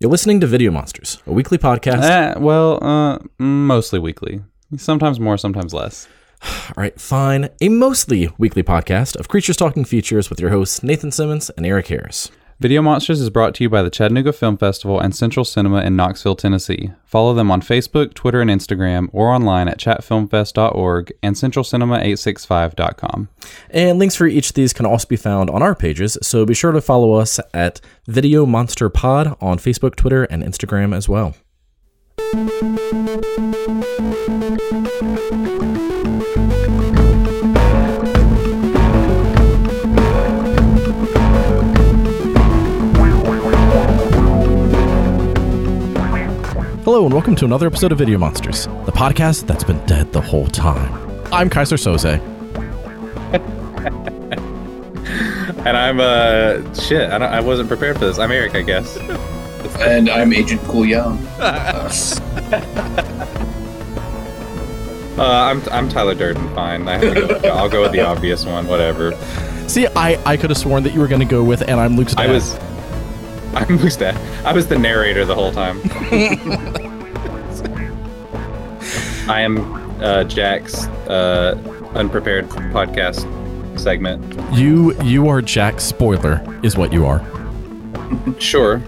You're listening to Video Monsters, a weekly podcast. Eh, well, uh, mostly weekly. Sometimes more, sometimes less. All right, fine. A mostly weekly podcast of Creatures Talking Features with your hosts Nathan Simmons and Eric Harris. Video Monsters is brought to you by the Chattanooga Film Festival and Central Cinema in Knoxville, Tennessee. Follow them on Facebook, Twitter, and Instagram, or online at chattfilmfest.org and centralcinema865.com. And links for each of these can also be found on our pages, so be sure to follow us at Video Monster Pod on Facebook, Twitter, and Instagram as well. Hello, and welcome to another episode of Video Monsters, the podcast that's been dead the whole time. I'm Keyser Söze. And I'm uh shit. I, don't, I wasn't prepared for this. I'm Eric, I guess. And I'm Agent Kujan. Uh, I'm I'm Tyler Durden. Fine. I have to go, I'll go with the obvious one. Whatever. See, I, I could have sworn that you were going to go with, and I'm Luke's dad. I was. I'm Luke's dad. I was the narrator the whole time. I am uh, Jack's uh, unprepared podcast segment. You you are Jack Spoiler, is what you are. Sure.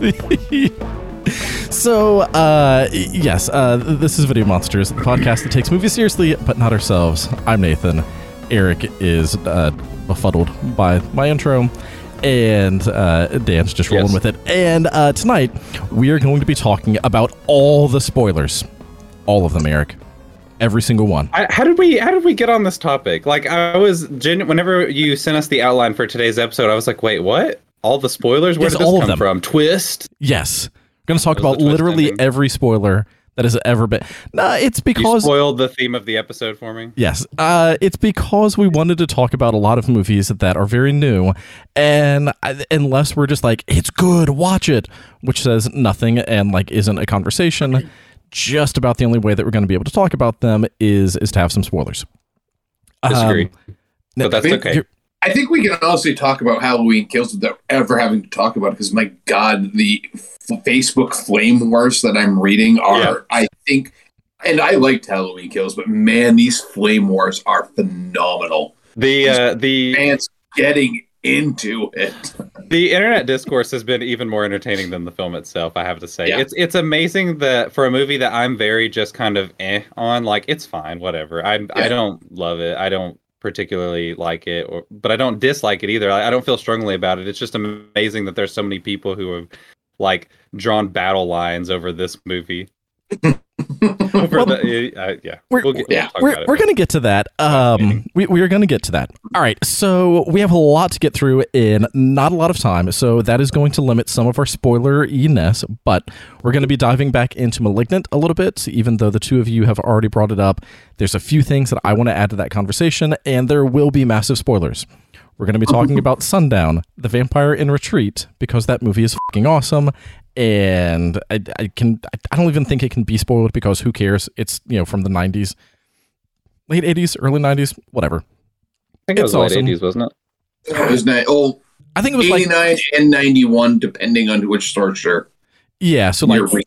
So, uh, yes, uh, this is Video Monsters, the podcast that takes movies seriously, but not ourselves. I'm Nathan. Eric is uh, befuddled by my intro, and uh, Dan's just rolling Yes. with it. And uh, tonight, we are going to be talking about all the spoilers. All of them, Eric. Every single one. I, how did we how did we get on this topic? Like I was genu- whenever you sent us the outline for today's episode, I was like, wait, what? All the spoilers? Where Yes, did this all of come them. from? Twist? Yes. We're going to talk about literally ending? every spoiler that has ever been. Nah, it's because You spoiled the theme of the episode for me. Yes, uh, it's because we wanted to talk about a lot of movies that are very new, and I- unless we're just like it's good, watch it, which says nothing and like isn't a conversation. Just about the only way that we're going to be able to talk about them is is to have some spoilers. Disagree. Um, but that's okay. I think we can honestly talk about Halloween Kills without ever having to talk about it because, my God, the f- Facebook flame wars that I'm reading are, Yeah. I think, and I liked Halloween Kills, but man, these flame wars are phenomenal. The uh, the Fans getting into it. the internet discourse has been even more entertaining than the film itself. I have to say, Yeah. it's it's amazing that for a movie that I'm very just kind of eh on, like it's fine, whatever. I I don't love it. I don't particularly like it, or but I don't dislike it either. I, I don't feel strongly about it. It's just amazing that there's so many people who have like drawn battle lines over this movie. Well, the, uh, yeah, we're- we'll get, yeah, we'll we're, we're going to get to that. Um, we, we are going to get to that. All right. So we have a lot to get through in not a lot of time. So that is going to limit some of our spoiler ness, but we're going to be diving back into Malignant a little bit, even though the two of you have already brought it up. There's a few things that I want to add to that conversation, and there will be massive spoilers. We're going to be talking about Sundown, The Vampire in Retreat, because that movie is fucking awesome. And I, I can I don't even think it can be spoiled because who cares? It's you know from the '90s, late '80s, early '90s, whatever. I think it it's was late awesome. 80s, wasn't it? It was ni- oh, I think it was like 89 and 91, depending on which source you're, yeah, so like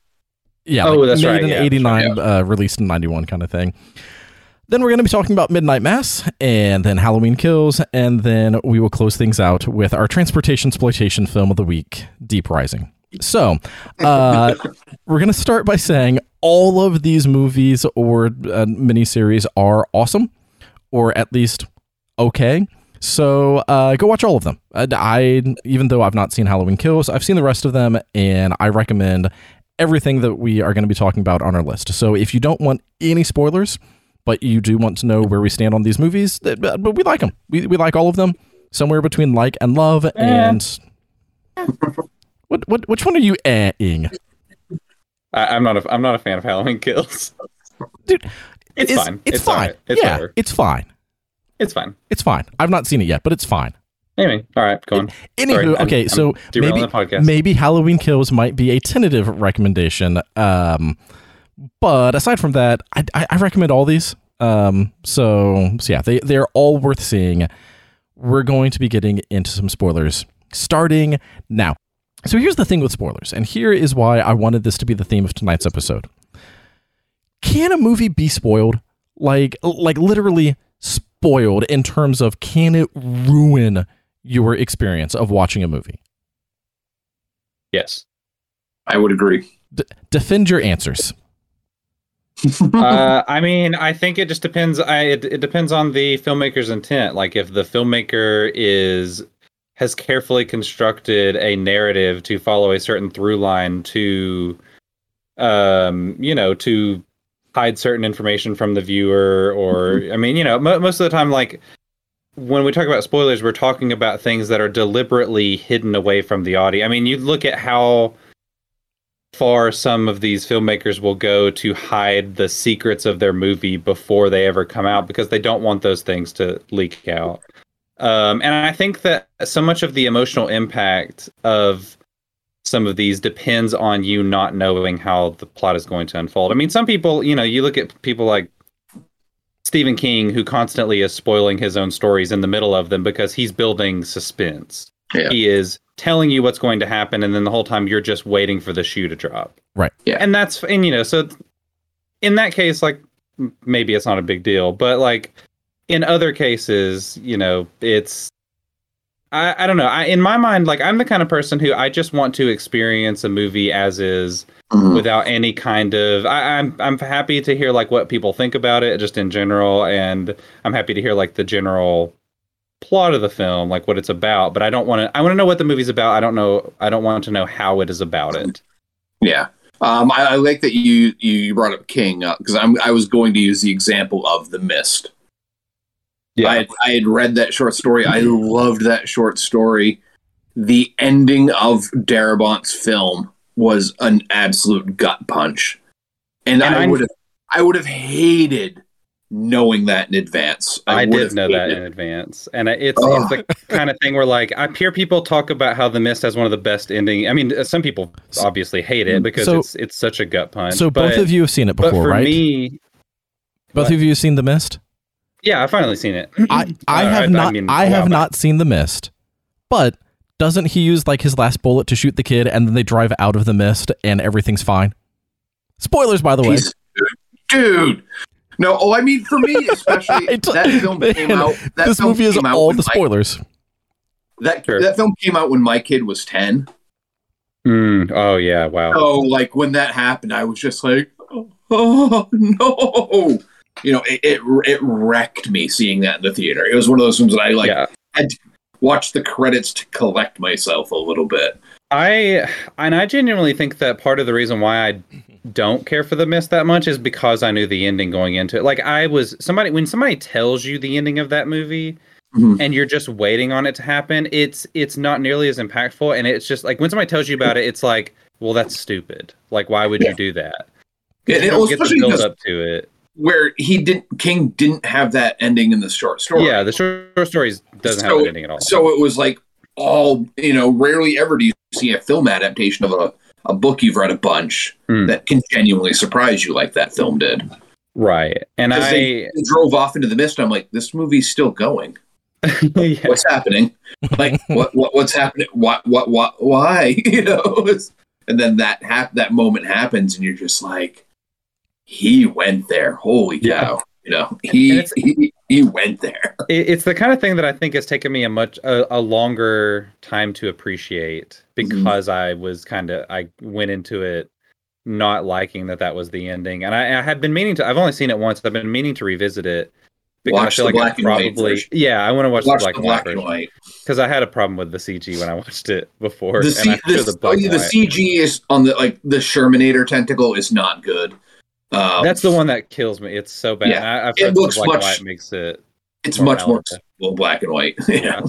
yeah, Oh, like that's made right, in yeah, '89, uh, released in '91, kind of thing. Then we're going to be talking about Midnight Mass, and then Halloween Kills, and then we will close things out with our transportationsploitation film of the week, Deep Rising. So, uh, we're going to start by saying all of these movies or uh, miniseries are awesome, or at least okay. So uh, go watch all of them. Uh, I, even though I've not seen Halloween Kills, I've seen the rest of them, and I recommend everything that we are going to be talking about on our list. So if you don't want any spoilers, but you do want to know where we stand on these movies, but but we like them. We, we like all of them. Somewhere between like and love. And what what which one are you eh-ing? I, I'm not a I'm not a fan of Halloween Kills. Dude, It's, It's, fine. It's, fine. alright. It's yeah, whatever. it's fine. It's fine. It's fine. I've not seen it yet, but it's fine. Anyway, all right, go on. Anywho, Sorry, I'm- okay, I'm so maybe maybe Halloween Kills might be a tentative recommendation. Um, but aside from that, I, I, I recommend all these. Um, so so yeah, they they're all worth seeing. We're going to be getting into some spoilers starting now. So here's the thing with spoilers, and here is why I wanted this to be the theme of tonight's episode. Can a movie be spoiled? Like like literally spoiled in terms of can it ruin your experience of watching a movie? Yes. I would agree. D- defend your answers. Uh, I mean, I think it just depends. I it, it depends on the filmmaker's intent. Like if the filmmaker is has carefully constructed a narrative to follow a certain through line to, um, you know, to hide certain information from the viewer, or I mean, you know, mo- most of the time, like when we talk about spoilers, we're talking about things that are deliberately hidden away from the audience. I mean, you look at how far some of these filmmakers will go to hide the secrets of their movie before they ever come out because they don't want those things to leak out. Um, and I think that so much of the emotional impact of some of these depends on you not knowing how the plot is going to unfold. I mean, some people, you know, you look at people like Stephen King, who constantly is spoiling his own stories in the middle of them because he's building suspense. Yeah. He is telling you what's going to happen, and then the whole time you're just waiting for the shoe to drop. Right. Yeah. And that's and you know, so in that case, like maybe it's not a big deal, but like in other cases, you know, it's I, I don't know. I in my mind, like I'm the kind of person who I just want to experience a movie as is Mhm. without any kind of I, I'm I'm happy to hear like what people think about it just in general and I'm happy to hear like the general plot of the film, like what it's about, but I don't want to I want to know what the movie's about. I don't know I don't want to know how it is about it. Yeah. Um, I, I like that you you brought up King because I'm I was going to use the example of The Mist. I had, I had read that short story. I loved that short story. The ending of Darabont's film was an absolute gut punch, and, And I would have I would have hated knowing that in advance. I, would did know that hated- in advance, and I- it's it's the kind of thing where like I hear people talk about how The Mist has one of the best ending. I mean, some people obviously hate it because So- it's it's such a gut punch. So both of you have seen it but before, for right? me, both what? of you have seen The Mist. yeah, I've finally seen it. I I Uh, have I not. I, mean, a while have back. not seen The Mist, but doesn't he use like his last bullet to shoot the kid, and then they drive out of the mist, and everything's fine? Spoilers, by the way. Jesus, dude. No, oh, I mean for me especially I t- that film came Man, out. That this film movie is came out all when the my- spoilers. that Sure. that film came out when my kid was ten. Mm, oh yeah, wow. So like when that happened, I was just like, oh, no, you know, it, it it wrecked me seeing that in the theater. It was one of those films that I like yeah, had to watch the credits to collect myself a little bit. I and I genuinely think that part of the reason why I don't care for the mist that much is because I knew the ending going into it. Like I was somebody when somebody tells you the ending of that movie Mhm. and you're just waiting on it to happen, it's it's not nearly as impactful and it's just like when somebody tells you about it, it's like, well that's stupid. Like why would Yeah. you do that? And You it don't was get the build up to it. where he didn't King didn't have that ending in the short story. Yeah, the short stories doesn't have an ending at all. So it was like all you know. Rarely ever do you see a film adaptation of a, a book you've read a bunch Hmm. that can genuinely surprise you like that film did. right. and I they drove off into the mist. I'm like, this movie's still going. yeah. What's happening? Like, what, what what's happening? What what what why? You know. And then that hap- that moment happens, and you're just like, he went there. Holy Yeah. cow! You know, he he, he went there. it, it's the kind of thing that I think has taken me a much a, a longer time to appreciate Mm-hmm. because I was kind of I went into it not liking that that was the ending, and I, I had been meaning to. I've only seen it once. I've been meaning to revisit it because Watch I feel the like I black and white probably yeah I want to watch, Watch the black, the black and white because I had a problem with the CG when I watched it before. The, and C, I the, the the. CG is on the like the Shermanator tentacle is not good. Um, That's the one that kills me. It's so bad. Yeah. I, I've It heard the looks black much- and white makes it. It's more much more well, black and white. yeah.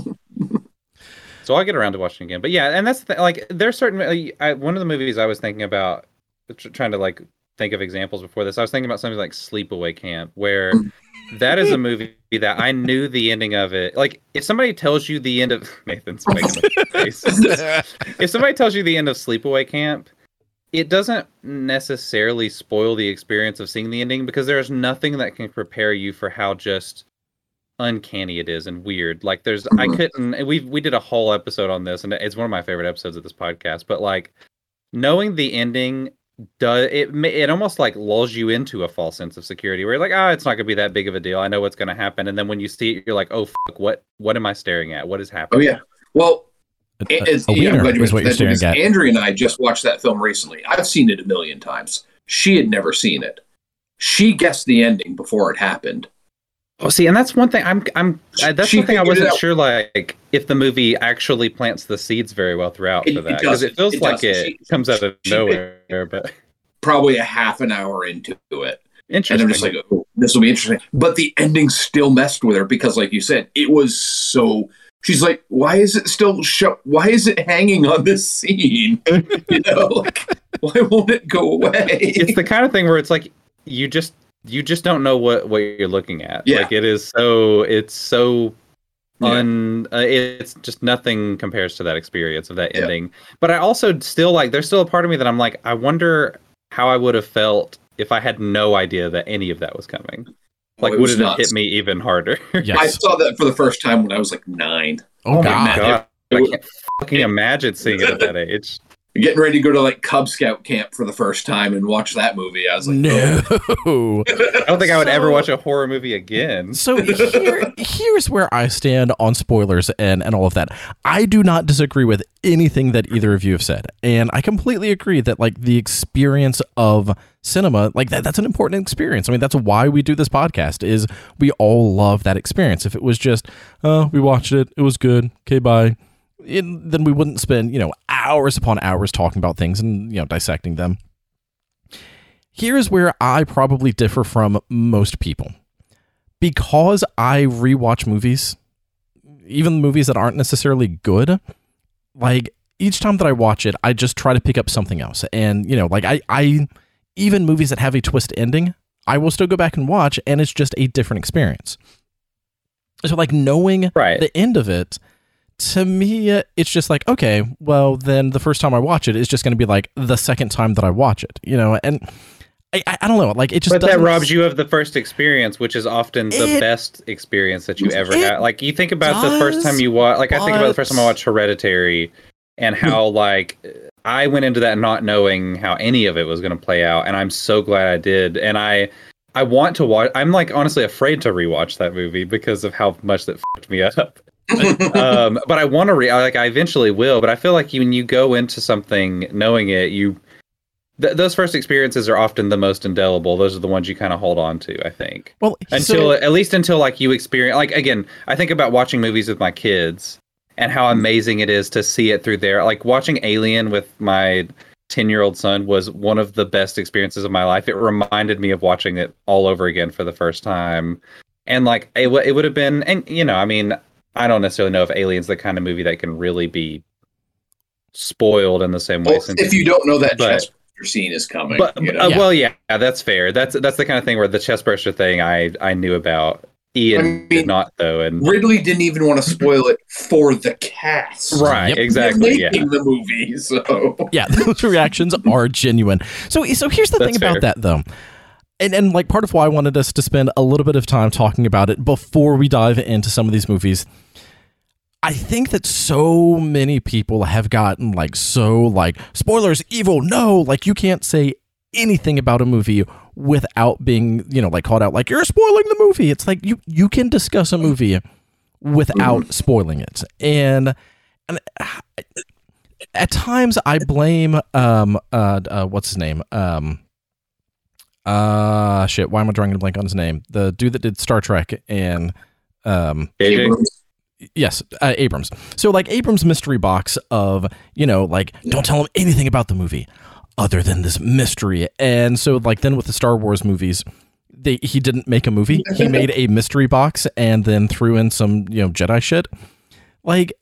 So I'll get around to watching it again. But yeah, and that's the, like there's certain like, I, one of the movies I was thinking about tr- trying to like think of examples before this. I was thinking about something like Sleepaway Camp, where that is a movie that I knew the ending of it. Like if somebody tells you the end of Nathan's making a face. if somebody tells you the end of Sleepaway Camp, it doesn't necessarily spoil the experience of seeing the ending because there's nothing that can prepare you for how just uncanny it is and weird. Like there's I Mhm. couldn't we we did a whole episode on this and it's one of my favorite episodes of this podcast, but like knowing the ending does it it almost like lulls you into a false sense of security where you're like, "Ah, it's not going to be that big of a deal. I know what's going to happen." And then when you see it, you're like, "Oh fuck, what what am I staring at? What is happening?" Oh yeah. Well, A, it- a yeah, I'm wiener is what you're staring at. Andrea and I just watched that film recently. I've seen it a million times. She had never seen it. She guessed the ending before it happened. Oh, see, and that's one thing I'm I'm uh, that's She one thing I wasn't sure like if the movie actually plants the seeds very well throughout It- for it that because it, doesn't. feels It like doesn't. it She- comes out of nowhere. But Probably a half an hour into it. Interesting. And. I'm just like, oh, this will be interesting. But the ending still messed with her because, like you said, it was so. She's like, why is it still show? Why is it hanging on this scene? You know, like, why won't it go away? it's the kind of thing where it's like you just you just don't know what what you're looking at. Yeah. Like it is so it's so Yeah. un uh, it's just nothing compares to that experience of that Yeah. ending. But I also still like there's still a part of me that I'm like I wonder how I would have felt if I had no idea that any of that was coming. Like Oh, it would it have hit me even harder? Yes. I saw that for the first time when I was like nine. oh, oh my God. God. I can't fucking imagine seeing it at that age. Getting ready to go to like Cub Scout camp for the first time and watch that movie. I was like, No. Oh. I don't think I would ever watch a horror movie again. So here, here's where I stand on spoilers and, and all of that. I do not disagree with anything that either of you have said. And I completely agree that like the experience of cinema, like that that's an important experience. I mean, that's why we do this podcast is we all love that experience. If it was just, uh, we watched it, it was good, okay, bye. It, then we wouldn't spend, you know, hours upon hours talking about things and, you know, dissecting them. Here's where I probably differ from most people because I rewatch movies, even movies that aren't necessarily good, like each time that I watch it, I just try to pick up something else. And, you know, like I, I even movies that have a twist ending, I will still go back and watch, and it's just a different experience. So, like, knowing Right. the end of it, to me, uh, it's just like, okay, well, then the first time I watch it is just going to be like the second time that I watch it, you know? And I, I, don't know, like, it just but that robs you of the first experience, which is often the It- best experience that you ever had. Like you think about the first time you watch, like I think about the first time I watched Hereditary, and how like I went into that not knowing how any of it was going to play out, and I'm so glad I did. And I, I want to watch. I'm like honestly afraid to rewatch that movie because of how much that fucked me up. um, but I want to re like I eventually will. But I feel like when you go into something knowing it, you th- those first experiences are often the most indelible. Those are the ones you kind of hold on to. I think well, until so- at least until like you experience like again. I think about watching movies with my kids and how amazing it is to see it through there. Like watching Alien with my 10 year old son was one of the best experiences of my life. It reminded me of watching it all over again for the first time. And like it, w- it would have been, and you know, I mean, I don't necessarily know if Alien's the kind of movie that can really be spoiled in the same way. Since if you don't know that but- chest burster scene is coming, but you know? uh, Yeah. well, yeah, that's fair. That's that's the kind of thing where the chest burster thing I I knew about. Ian I mean, did not though, and Ridley didn't even want to spoil it for the cast. right, Yep. exactly, They're yeah. making the movie, so yeah, those reactions are genuine. So, so here's the That's thing about fair. that, though, and and like part of why I wanted us to spend a little bit of time talking about it before we dive into some of these movies. I think that so many people have gotten like so like spoilers, evil, no, like you can't say anything about a movie without being you know like called out like you're spoiling the movie. It's like you you can discuss a movie without spoiling it, and and at times I blame um uh, uh what's his name? Um uh shit why am I drawing a blank on his name? The dude that did Star Trek and um Abrams- yes uh, Abrams. So like Abrams mystery box of you know like don't tell him anything about the movie other than this mystery and so like then with the Star Wars movies they he didn't make a movie he made a mystery box and then threw in some you know Jedi shit like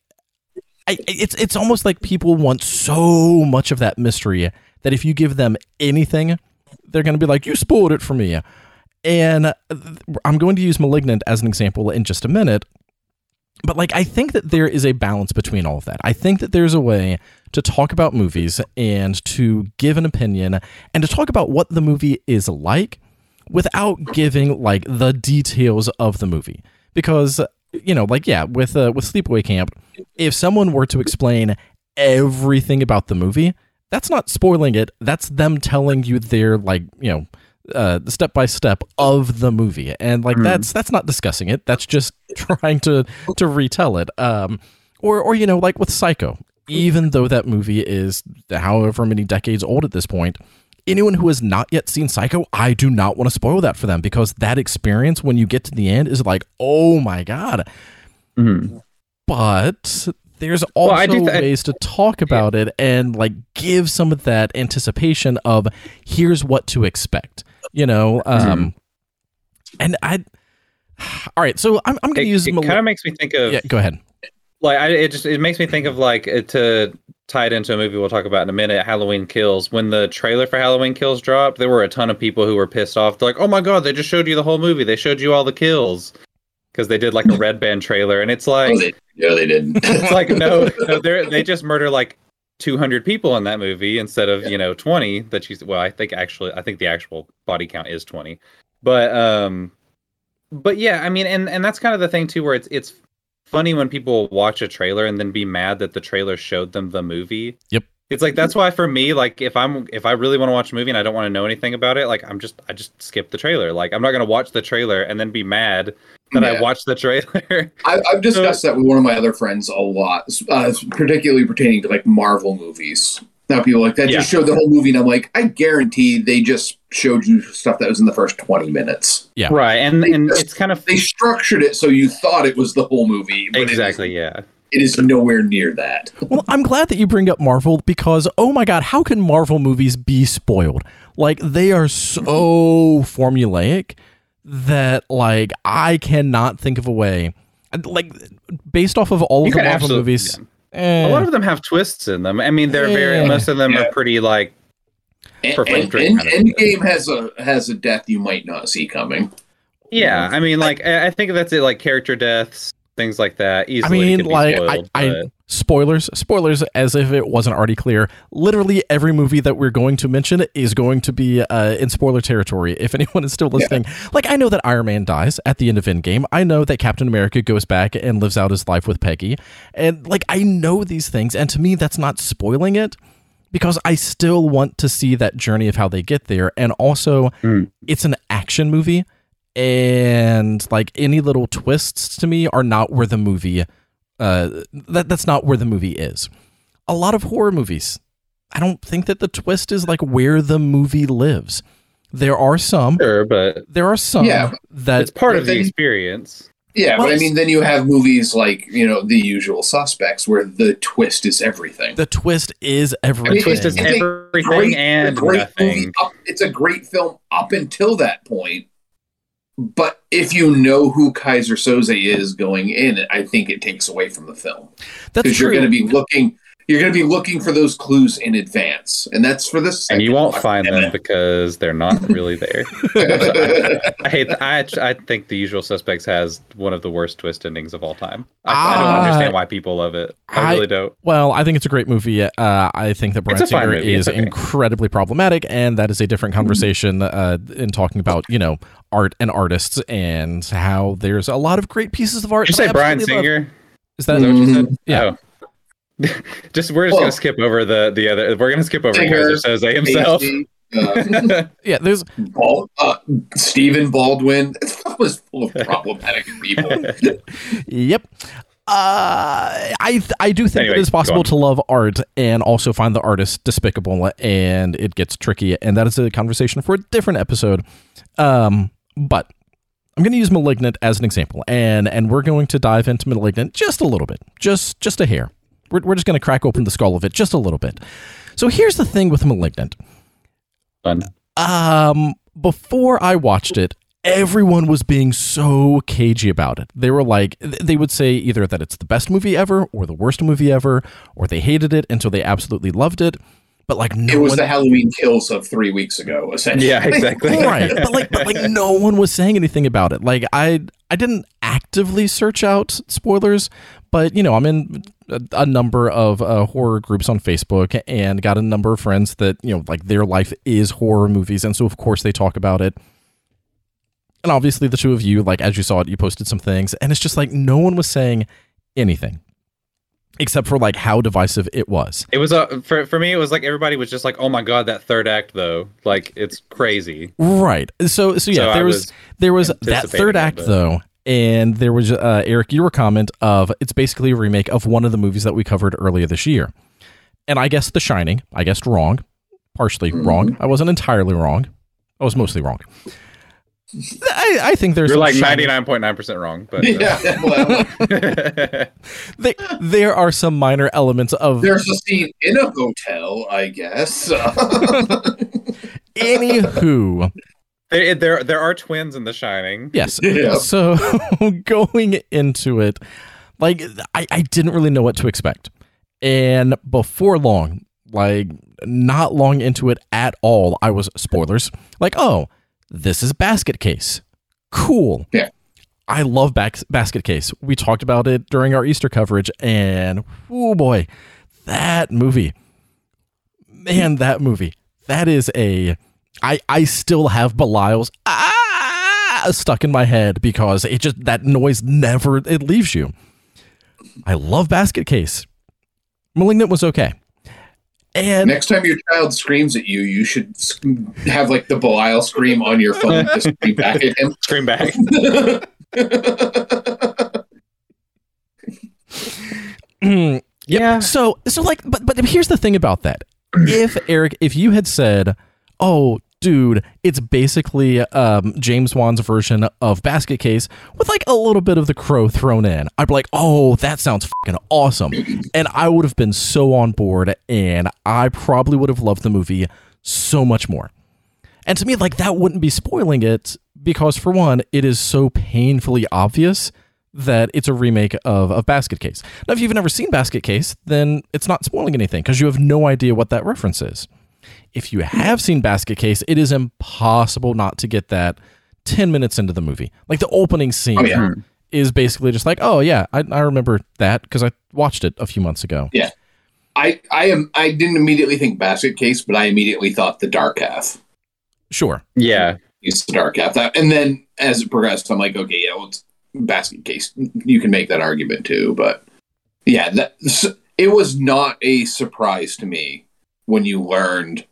I, it's it's almost like people want so much of that mystery that if you give them anything, they're going to be like, "You spoiled it for me." And uh, I'm going to use *Malignant* as an example in just a minute. But like, I think that there is a balance between all of that. I think that there's a way to talk about movies and to give an opinion and to talk about what the movie is like without giving like the details of the movie because you know, like yeah, with uh, with Sleepaway Camp, if someone were to explain everything about the movie, that's not spoiling it. That's them telling you their like you know uh, step by step of the movie, and like mm. that's that's not discussing it. That's just trying to to retell it. Um, or or you know, like with Psycho, even though that movie is however many decades old at this point, anyone who has not yet seen Psycho, I do not want to spoil that for them because that experience when you get to the end is like, oh my god. Mm-hmm. But there's also well, th- ways to talk about it and like give some of that anticipation of here's what to expect. You know, um, mm-hmm. and I. All right, so I'm, I'm going to use. It kind of makes me think of. Yeah, go ahead. Like I, it just it makes me think of like to tie it into a movie we'll talk about in a minute, Halloween Kills. When the trailer for Halloween Kills dropped, there were a ton of people who were pissed off. They're like, "Oh my god, they just showed you the whole movie. They showed you all the kills." Because they did like a red band trailer, and it's like, oh, they, yeah, they did. it's like no, no, they they just murder like 200 people in that movie instead of yeah. you know 20 that you. Well, I think actually, I think the actual body count is 20, but um, but yeah, I mean, and and that's kind of the thing too, where it's it's funny when people watch a trailer and then be mad that the trailer showed them the movie. Yep. It's like that's why for me, like if I'm if I really want to watch a movie and I don't want to know anything about it, like I'm just I just skip the trailer. Like I'm not gonna watch the trailer and then be mad that yeah. I watched the trailer. I, have discussed so, that with one of my other friends a lot, uh, particularly pertaining to like Marvel movies. Now people like that yeah. just showed the whole movie, and I'm like, I guarantee they just showed you stuff that was in the first 20 minutes. Yeah, right. And they and just, it's kind of they structured it so you thought it was the whole movie. exactly. It is, yeah. It is nowhere near that. well, I'm glad that you bring up Marvel because oh my god, how can Marvel movies be spoiled? Like they are so formulaic that like I cannot think of a way. Like based off of all you of the Marvel movies. Yeah. A lot eh. of them have twists in them. I mean, they're very eh. most of them yeah. are pretty like. Perfect and, and, and Endgame has a has a death you might not see coming. Yeah, I mean, like I, I think that's it. Like character deaths, things like that. Easily, I mean, like spoiled, I, I, spoilers, spoilers, as if it wasn't already clear. Literally every movie that we're going to mention is going to be uh, in spoiler territory. If anyone is still listening, yeah. like I know that Iron Man dies at the end of Endgame. I know that Captain America goes back and lives out his life with Peggy, and like I know these things, and to me, that's not spoiling it because I still want to see that journey of how they get there, and also mm. it's an action movie. And like any little twists to me are not where the movie uh, that that's not where the movie is. A lot of horror movies, I don't think that the twist is like where the movie lives. There are some, sure, but there are some yeah, that it's part of the experience. Yeah, but I mean, then you have movies like you know The Usual Suspects, where the twist is everything. The twist is everything. The twist is everything great, and nothing. Up, it's a great film up until that point, but if you know who Keyser Söze is going in, I think it takes away from the film. Because you're going to be looking you're going to be looking for those clues in advance, and that's for this. And you won't find them because they're not really there. I, I, hate. I I think The Usual Suspects has one of the worst twist endings of all time. I, uh, I don't understand why people love it. I, really don't. Well, I think it's a great movie. Uh, I think that Bryan Singer is okay. incredibly problematic, and that is a different conversation uh, in talking about you know art and artists and how there's a lot of great pieces of art. Did you say Bryan Singer? Love. Is that, is that what you said? Yeah. Oh. just we're just well, gonna skip over the the other. We're gonna skip over Keyser Söze himself. Uh, yeah, there's Bald, uh, Stephen Baldwin. This was full of problematic people. yep. Uh, I I do think anyway, it is possible to love art and also find the artist despicable, and it gets tricky, and that is a conversation for a different episode. Um, but I'm going to use Malignant as an example, and and we're going to dive into Malignant just a little bit, just just a hair. We're, we're just going to crack open the skull of it just a little bit. So here's the thing with Malignant. Fun. Um, before I watched it, everyone was being so cagey about it. They were like, they would say either that it's the best movie ever, or the worst movie ever, or they hated it until they absolutely loved it. But like, no it was one... the Halloween kills of three weeks ago, essentially. Yeah, exactly. right, but like, but like, no one was saying anything about it. Like, I, I didn't actively search out spoilers, but you know, I'm in a, a number of uh, horror groups on Facebook and got a number of friends that you know, like their life is horror movies, and so of course they talk about it. And obviously, the two of you, like as you saw it, you posted some things, and it's just like no one was saying anything except for like how divisive it was. It was a for for me. It was like everybody was just like, "Oh my god, that third act though, like it's crazy." Right. So so yeah, So there was, was there was that third it, act but- though, and there was uh, Eric your comment of it's basically a remake of one of the movies that we covered earlier this year, and I guessed The Shining. I guessed wrong, partially Mm-hmm. wrong. I wasn't entirely wrong. I was mostly wrong. I, I think there's You're like ninety Shining- nine point nine percent wrong, but uh, Yeah, well, They, there are some minor elements of there's a scene in a hotel, I guess. anywho. There, there there are twins in The Shining. Yes. Yeah. So going into it, like I, I didn't really know what to expect. And before long, like not long into it at all, I was spoilers. Like, oh, this is basket case. Cool. Yeah. I love back, basket case. We talked about it during our Easter coverage, and oh boy, that movie. Man, that movie. That is a I I still have Belial's ah stuck in my head because it just that noise never it leaves you. I love Basket Case. Malignant was okay. And Next time your child screams at you, you should have like the Belial scream on your phone to scream back at him. Scream back. yeah. So so like but but here's the thing about that. If Eric, if you had said, "Oh, dude, it's basically um, James Wan's version of Basket Case with like a little bit of the crow thrown in," I'd be like, "Oh, that sounds fucking awesome," and I would have been so on board, and I probably would have loved the movie so much more. And to me, like that wouldn't be spoiling it because, for one, it is so painfully obvious that it's a remake of, of Basket Case. Now, if you've never seen Basket Case, then it's not spoiling anything because you have no idea what that reference is. If you have seen Basket Case, it is impossible not to get that 10 minutes into the movie. Like the opening scene Oh, yeah. Hmm. is basically just like, oh, yeah, I, I remember that because I watched it a few months ago. Yeah. I I am I didn't immediately think basket case, but I immediately thought the dark half. Sure. Yeah, It's the dark half. That, and then as it progressed, I'm like, okay, yeah, well, it's basket case. You can make that argument too, but yeah, that it was not a surprise to me when you learned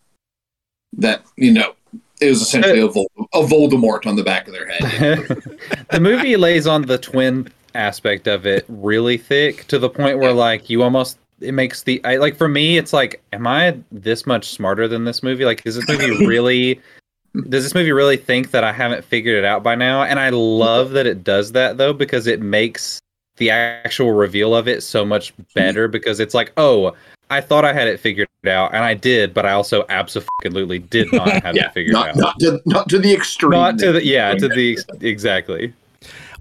that you know it was essentially a, Vol- a Voldemort on the back of their head. the movie lays on the twin aspect of it really thick to the point where like you almost it makes the I, like for me it's like am i this much smarter than this movie? Like is this movie really does this movie really think that i haven't figured it out by now? And i love that it does that though because it makes the actual reveal of it so much mm-hmm. better because it's like oh i thought i had it figured out and i did but i also absolutely did not have yeah, it figured not out not to not to the extreme. not to the yeah to the exactly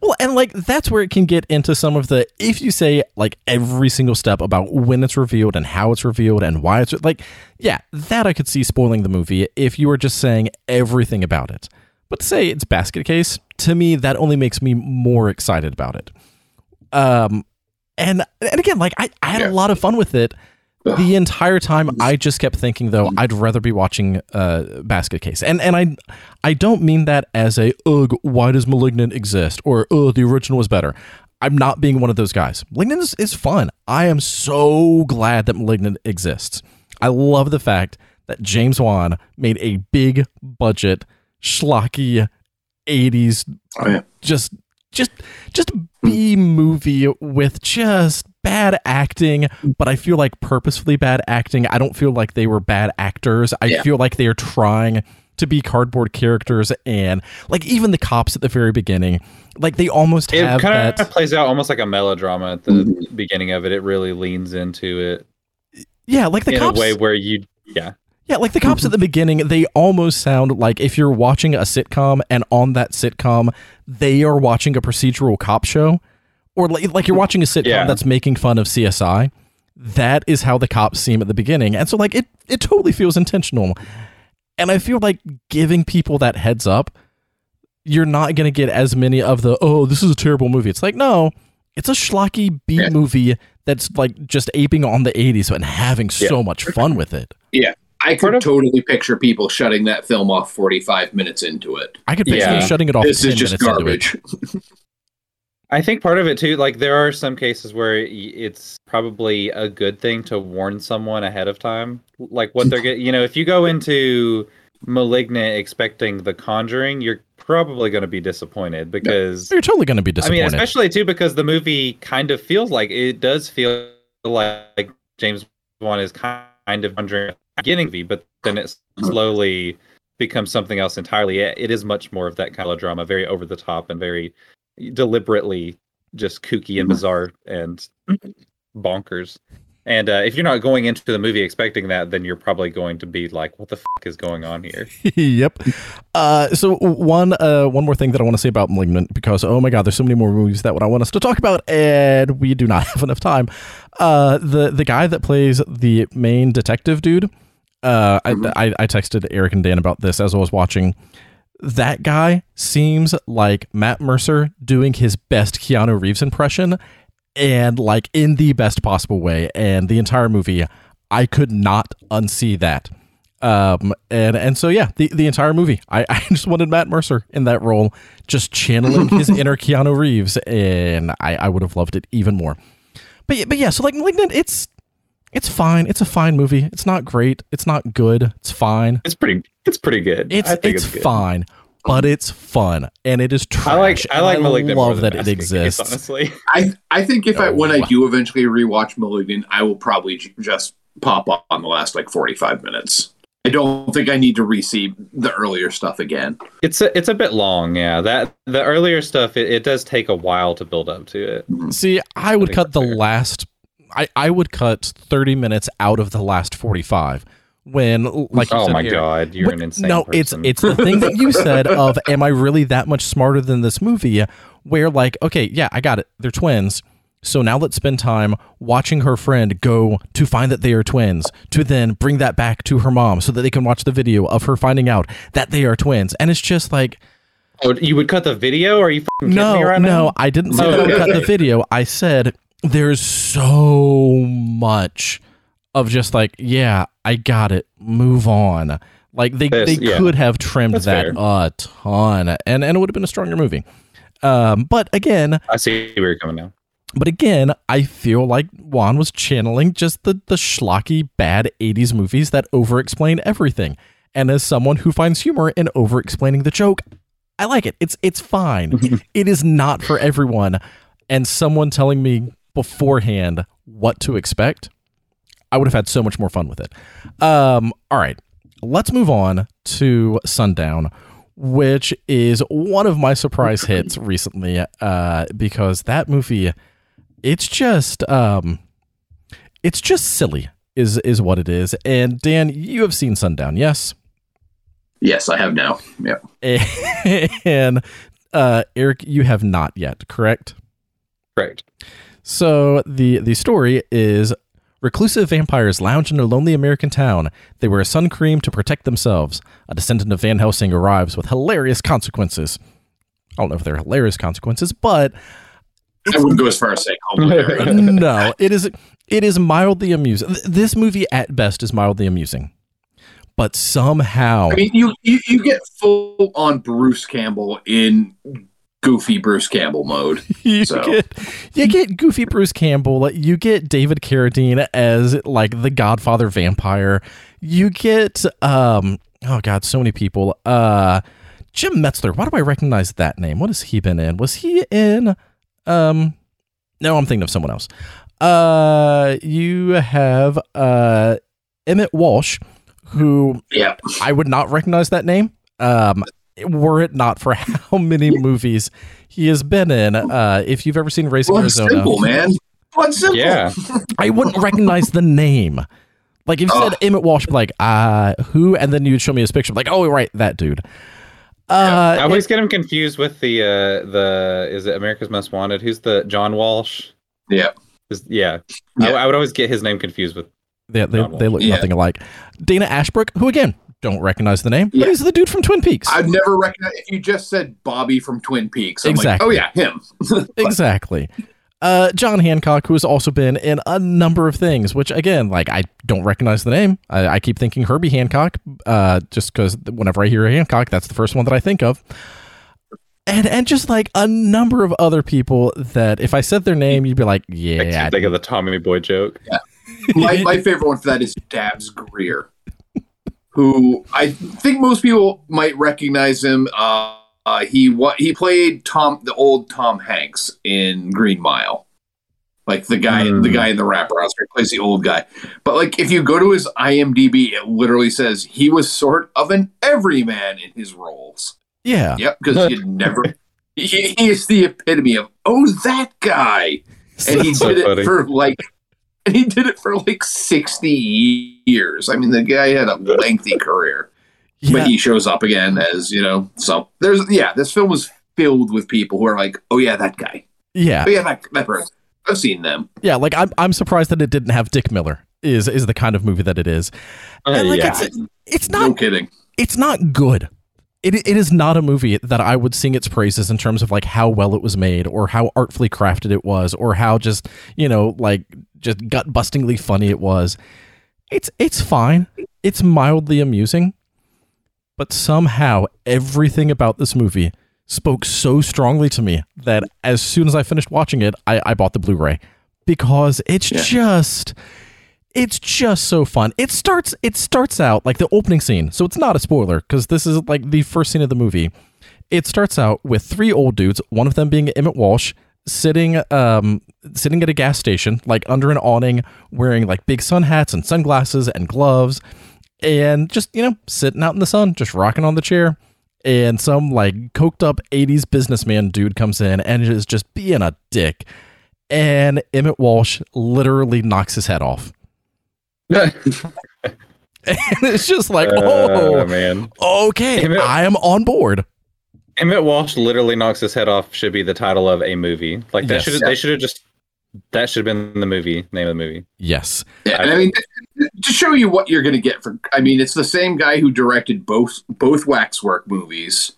Well, and like that's where it can get into some of the if you say like every single step about when it's revealed and how it's revealed and why it's like, yeah, that I could see spoiling the movie if you were just saying everything about it. But to say it's basket case, to me, that only makes me more excited about it. Um, and and again, like I, I had Yeah. a lot of fun with it. The entire time, I just kept thinking though I'd rather be watching uh, Basket Case, and and I I don't mean that as a ugh why does Malignant exist or ugh the original was better. I'm not being one of those guys. Malignant is, is fun. I am so glad that Malignant exists. I love the fact that James Wan made a big budget schlocky 80s Oh, yeah. just just just B movie with just bad acting, mm. but I feel like purposefully bad acting. I don't feel like they were bad actors. I Yeah. feel like they are trying to be cardboard characters and like even the cops at the very beginning, like they almost it have kind that of plays out almost like a melodrama at the mm-hmm. beginning of it. It really leans into it yeah, like the in cops a way where you, yeah, Yeah, like the cops at the mm-hmm. beginning, they almost sound like if you're watching a sitcom and on that sitcom, they are watching a procedural cop show, or like, like you're watching a sitcom Yeah. that's making fun of CSI. That is how the cops seem at the beginning, and so like it, it totally feels intentional. And I feel like giving people that heads up, you're not going to get as many of the oh this is a terrible movie. It's like no, it's a schlocky B Yeah. movie that's like just aping on the 80s and having so much fun with it. Yeah. I could of, totally picture people shutting that film off 45 minutes into it. I could picture yeah. shutting it off. This is just garbage. I think part of it too, like there are some cases where it's probably a good thing to warn someone ahead of time, like what they're getting. You know, if you go into *Malignant* expecting *The Conjuring*, you're probably going to be disappointed because you're totally going to be disappointed. I mean, especially too because the movie kind of feels like it does feel like James Wan is kind of Conjuring beginning, but then it mm-hmm. slowly becomes something else entirely. It is much more of that kind of drama, very over the top and very deliberately just kooky and mm-hmm. bizarre and bonkers. And uh, if you're not going into the movie expecting that, then you're probably going to be like, "What the fuck is going on here?" yep. Uh, so one uh, one more thing that I want to say about *Malignant* because oh my god, there's so many more movies that I want us to talk about, and we do not have enough time. Uh, the the guy that plays the main detective dude, uh, mm-hmm. I, I I texted Eric and Dan about this as I was watching that guy seems like Matt Mercer doing his best Keanu Reeves impression and like in the best possible way. And the entire movie, I could not unsee that. Um, and and so yeah, the, the entire movie, I, I just wanted Matt Mercer in that role, just channeling his inner Keanu Reeves, and I, I would have loved it even more. But but yeah, so like Malignant, it's it's fine. It's a fine movie. It's not great. It's not good. It's fine. It's pretty. It's pretty good. It's it's, it's fine, but it's fun and it is trash. I like. I like Malignant. I love that it exists. Case, honestly, I I think if oh, I when I do eventually rewatch Malignant, I will probably just pop up on the last like forty five minutes. I don't think I need to re-see the earlier stuff again. It's a it's a bit long, yeah. That the earlier stuff it, it does take a while to build up to it. See, I would I cut the fair. last I, I would cut 30 minutes out of the last 45 when like oh my here, god you're when, an insane no person. it's it's the thing that you said of am i really that much smarter than this movie? Where like okay yeah i got it. They're twins. So now let's spend time watching her friend go to find that they are twins to then bring that back to her mom so that they can watch the video of her finding out that they are twins. And it's just like oh, you would cut the video? Or you no right no now? i didn't say oh, I would cut the video. I said there's so much of just like, yeah, I got it. Move on. Like they, this, they yeah. could have trimmed That's that fair. a ton, and and it would have been a stronger movie. Um, but again, I see where you're coming now. But again, I feel like Wan was channeling just the the schlocky bad '80s movies that over-explain everything. And as someone who finds humor in over-explaining the joke, I like it. It's it's fine. it is not for everyone. And someone telling me beforehand what to expect, I would have had so much more fun with it. Um, all right, let's move on to Sundown, which is one of my surprise hits recently uh, because that movie, it's just, um, it's just silly, is is what it is. And Dan, you have seen Sundown, yes? Yes, I have now. Yeah. and uh, Eric, you have not yet, correct? Correct. So the the story is reclusive vampires lounge in a lonely American town. They wear a sun cream to protect themselves. A descendant of Van Helsing arrives with hilarious consequences. I don't know if they're hilarious consequences, but I wouldn't go as far as saying hilarious. no, it is it is mildly amusing. This movie at best is mildly amusing. But somehow I mean you, you, you get full on Bruce Campbell in goofy Bruce Campbell mode. you so. get you get goofy Bruce Campbell. You get David Carradine as like the Godfather vampire. You get um oh god, so many people. Uh Jim Metzler. Why do I recognize that name? What has he been in? Was he in um no, I'm thinking of someone else. Uh you have uh Emmet Walsh who yeah. I would not recognize that name. Um were it not for how many movies he has been in. Uh, if you've ever seen Raising well, Arizona, simple man, What's simple. Yeah, I wouldn't recognize the name. Like if you said Emmet Walsh, like uh, who, and then you'd show me his picture, like oh right, that dude. Uh, I always it, get him confused with the uh, the is it America's Most Wanted? Who's the John Walsh? Yeah, is, yeah. yeah. I, I, would always get his name confused with. Yeah, they, they look yeah. nothing alike. Dana Ashbrook, who again don't recognize the name. Yeah. he's the dude from Twin Peaks. I've never recognized. if you just said Bobby from Twin Peaks. I'm exactly. Like, oh yeah, him. exactly. Uh, John Hancock, who has also been in a number of things, which again, like I don't recognize the name. I, I keep thinking Herbie Hancock, uh, just because whenever I hear Hancock, that's the first one that I think of. And and just like a number of other people that if I said their name, you'd be like, yeah, you think of the Tommy Boy joke. Yeah. my, my favorite one for that is Dabbs Greer, who I think most people might recognize him. Uh, uh, he what he played Tom, the old Tom Hanks in Green Mile, like the guy, Hmm. the guy in the wrapper house. He plays the old guy. But like, if you go to his IMDb, it literally says he was sort of an everyman in his roles. yeah, Yep, because you never. He, he is the epitome of oh that guy, and he So did it funny. for like, and he did it for like sixty years. I mean, the guy had a lengthy career, yeah. but he shows up again as you know. So there's yeah, this film was filled with people who are like, oh yeah, that guy, yeah, oh yeah, that that person. I've seen them. yeah. Like I'm I'm surprised that it didn't have Dick Miller. Is is the kind of movie that it is. Uh, And like yeah. it's it's No not kidding. it's not good. It, it is not a movie that I would sing its praises in terms of like how well it was made or how artfully crafted it was or how just you know like just gut bustingly funny it was. It's it's fine. It's mildly amusing, but somehow everything about this movie spoke so strongly to me that as soon as I finished watching it, I, I bought the Blu-ray because it's Yeah. just it's just so fun. It starts it starts out like the opening scene. So it's not a spoiler because this is like the first scene of the movie. It starts out with three old dudes, one of them being Emmet Walsh, sitting um sitting at a gas station like under an awning wearing like big sun hats and sunglasses and gloves and just, you know, sitting out in the sun, just rocking on the chair. And some like coked up 80s businessman dude comes in and is just being a dick. And Emmet Walsh literally knocks his head off. And it's just like, oh oh, man, okay, Emmet- I am on board. Emmet Walsh literally knocks his head off. Should be the title of a movie. Like that Yes. should they should have just that should have been the movie name of the movie. Yes. Yeah, and I mean, to show you what you're going to get for, I mean, it's the same guy who directed both both Waxwork movies,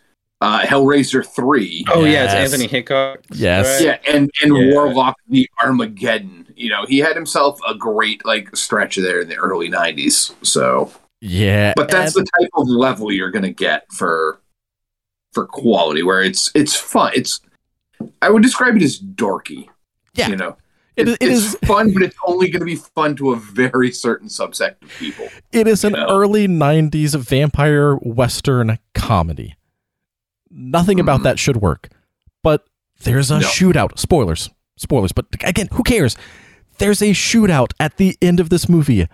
uh, Hellraiser three, Oh yeah, it's Yes. Anthony Hickox. Yes. right? yeah, and and Yeah. Warlock the Armageddon. You know, he had himself a great like stretch there in the early '90s. So, Yeah. but that's and- the type of level you're going to get for for quality, where it's it's fun. It's I would describe it as dorky. Yeah. you know. it, It- it it's is fun, but it's only going to be fun to a very certain subset of people. it is an know. early 90s vampire western comedy. Nothing about that should work. But there's a No. shootout. Spoilers. Spoilers, but again, who cares? There's a shootout at the end of this movie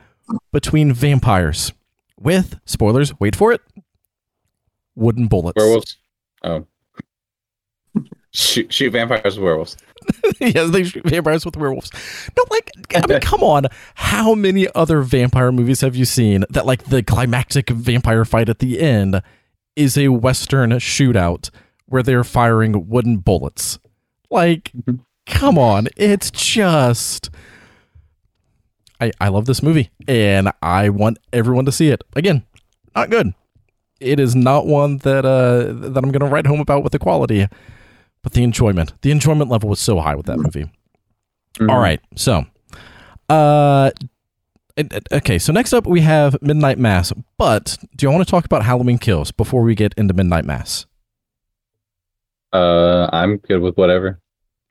between vampires with spoilers, wait for it. Wooden bullets. Werewolves. Oh. Shoot, shoot vampires with werewolves. yes, they shoot vampires with werewolves. No, like, I mean, come on. How many other vampire movies have you seen that, like, the climactic vampire fight at the end is a Western shootout where they're firing wooden bullets? Like, Mhm. come on. It's just. I, I love this movie and I want everyone to see it. Again, not good. It is not one that uh that I'm gonna write home about with the quality but the enjoyment the enjoyment level was so high with that movie Mhm. all right so uh okay so next up we have midnight mass but do you want to talk about halloween kills before we get into midnight mass Uh, I'm good with whatever.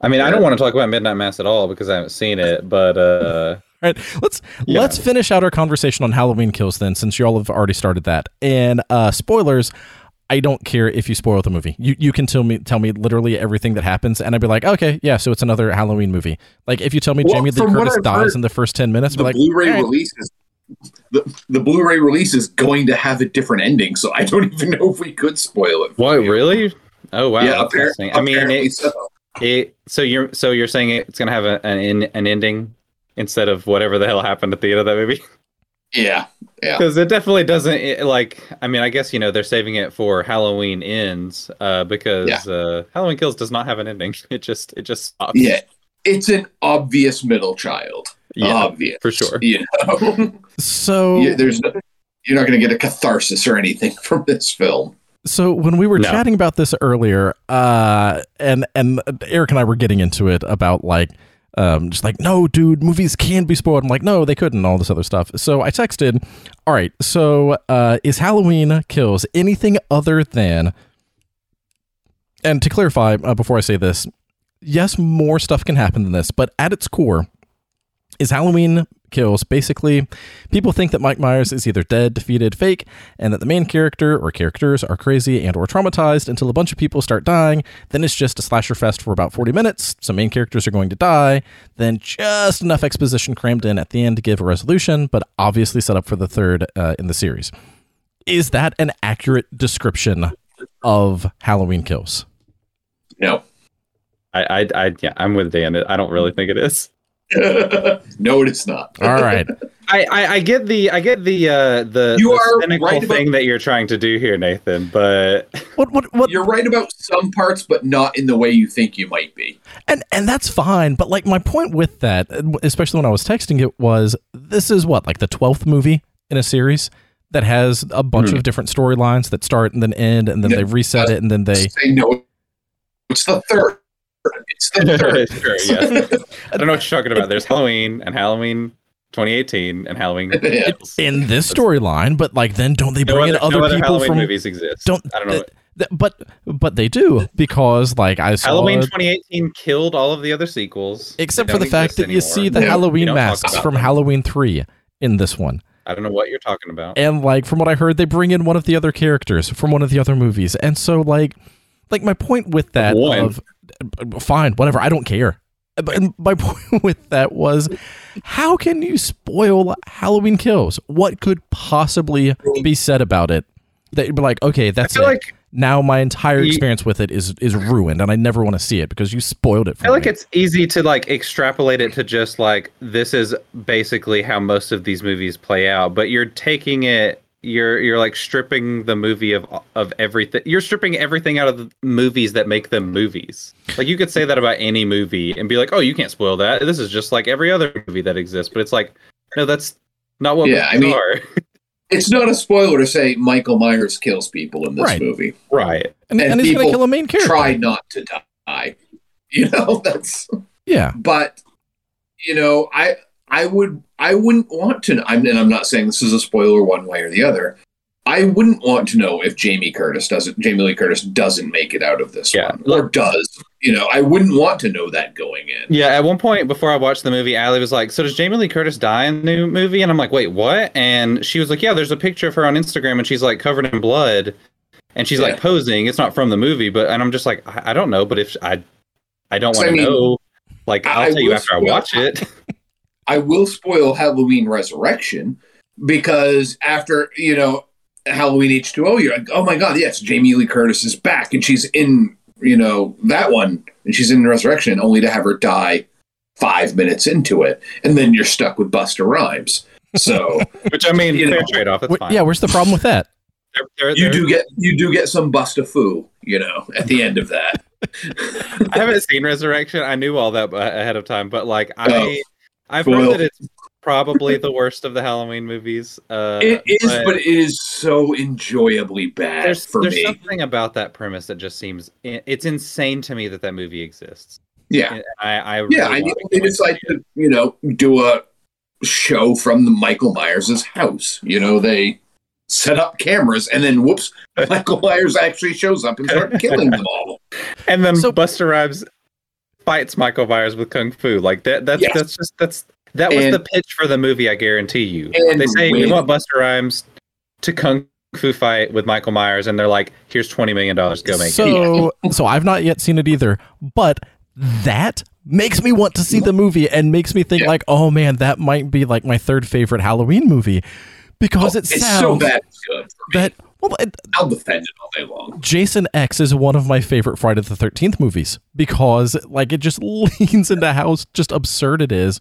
I mean, I don't want to talk about Midnight Mass at all because I haven't seen it, but uh, all right let's Yeah. let's finish out our conversation on halloween kills then since you all have already started that and uh spoilers I don't care if you spoil the movie. You you can tell me tell me literally everything that happens, and I'd be like, okay, yeah, so it's another Halloween movie. Like if you tell me Well, Jamie Lee Curtis dies heard, in the first ten minutes, the like, Blu-ray "All right." release is the, the Blu-ray release is going to have a different ending, so I don't even know if we could spoil it. for what you. really? Oh wow, yeah, that's appar- fascinating. I mean, apparently it, so. it, so you're so you're saying it's gonna have a, an an ending instead of whatever the hell happened at the end of that movie? yeah, yeah, Because it definitely doesn't it, like. I mean, I guess you know they're saving it for Halloween ends, uh, because Yeah. uh, Halloween Kills does not have an ending. It just it just stops. yeah. It's an obvious middle child. yeah, obvious for sure. You know, So Yeah, there's no, you're not going to get a catharsis or anything from this film. So when we were No. chatting about this earlier, uh, and and Eric and I were getting into it about like, um, just like, no, dude, movies can be spoiled. I'm like, no, they couldn't. All this other stuff. So I texted, all right. So uh, is Halloween Kills anything other than? And to clarify, uh, before I say this, yes, more stuff can happen than this, but at its core, is Halloween Kills basically people think that Mike Myers is either dead, defeated, fake, and that the main character or characters are crazy and or traumatized until a bunch of people start dying. Then it's just a slasher fest for about 40 minutes. Some main characters are going to die, then just enough exposition crammed in at the end to give a resolution, but obviously set up for the third uh, in the series. Is that an accurate description of Halloween Kills? No. I, I, I, yeah, I'm with Dan. I don't really think it is. no, it's not. All right. I, I, I get the, I get the, uh, the, You the are cynical right about- thing that you're trying to do here, Nathan. But What what what You're right about some parts, but not in the way you think you might be. And and that's fine, but like my point with that, especially when I was texting it, was this is what like the twelfth movie in a series that has a bunch Hmm. of different storylines that start and then end, and then Yeah. they reset it, and then they. Say no. It's the third. It's the third. sure, yes. I don't know what you're talking about. There's Halloween and Halloween 2018 and Halloween. Yeah. In this storyline, but like then don't they no bring other, in other no other people Halloween from? movies exist. Don't I don't know. th- th- but but they do because like I saw Halloween 2018 killed all of the other sequels. except for the fact exist that you see the Yeah, Halloween masks from them. Halloween three in this one. I don't know what you're talking about. and like from what I heard, they bring in one of the other characters from one of the other movies, and so like, like my point with that One. of fine, whatever, I don't care. But and my point with that was, how can you spoil Halloween Kills? What could possibly be said about it that you'd be like, okay, that's it. like now my entire experience with it is is ruined, and I never want to see it because you spoiled it for I feel like it's easy to like extrapolate it to just like this is basically how most of these movies play out, but you're taking it you're you're like stripping the movie of of everything. You're stripping everything out of the movies that make them movies. Like you could say that about any movie and be like, "Oh, you can't spoil that. This is just like every other movie that exists." But it's like, no, that's not what Yeah, I mean- are. It's not a spoiler to say Michael Myers kills people in this Right. movie. right. and, and and he's gonna people kill a main character. Try not to die. You know, that's Yeah, but you know, I I would I wouldn't want to I'm and I'm not saying this is a spoiler one way or the other. I wouldn't want to know if Jamie Curtis doesn't Jamie Lee Curtis doesn't make it out of this Yeah. one. Or does. You know, I wouldn't want to know that going in. Yeah, at one point before I watched the movie, Allie was like, "So does Jamie Lee Curtis die in the new movie?" And I'm like, "Wait, what?" And she was like, "Yeah, there's a picture of her on Instagram, and she's like covered in blood, and she's Yeah. like posing. It's not from the movie, but." And I'm just like, "I, I don't know, but if I, I don't want I to mean, know. Like, I- I'll I tell you after I watch it." I will spoil Halloween Resurrection because after, you know, Halloween H2O, you're like, oh my God, yes, Jamie Lee Curtis is back and she's in, you know, that one and she's in Resurrection only to have her die five minutes into it. And then you're stuck with Busta Rhymes. So Which I mean, You know. trade off. Wh- yeah. Where's the problem with that? They're- they're- you they're- do get you do get some Busta foo, you know, at the end of that. I haven't seen Resurrection. I knew all that ahead of time, but like I, Oh. I've Well- heard that it's probably the worst of the Halloween movies. Uh, it is, but it is so enjoyably bad there's for there's me. something about that premise that just seems it's insane to me that that movie exists. Yeah. And I, I Yeah, I mean, wanna they decide to, you know, do a show from the Michael Myers' house. You know, they set up cameras and then whoops, Michael Myers actually shows up and starts killing them all. and then So- Busta Rhymes fights Michael Myers with kung fu. Like that. That's Yes. that's just that's that was And- the pitch for the movie. I guarantee you. They say we want Busta Rhymes to kung fu fight with Michael Myers, and they're like, "Here's twenty million dollars. Go make it." so so I've not yet seen it either, but that makes me want to see the movie and makes me think Yeah. like, oh man, that might be like my third favorite Halloween movie because oh, it Oh, it's sounds so bad it's good. for me. that well, it, I'll defend it all day long. Jason X is one of my favorite Friday the Thirteenth movies because like it just leans into how just absurd it is.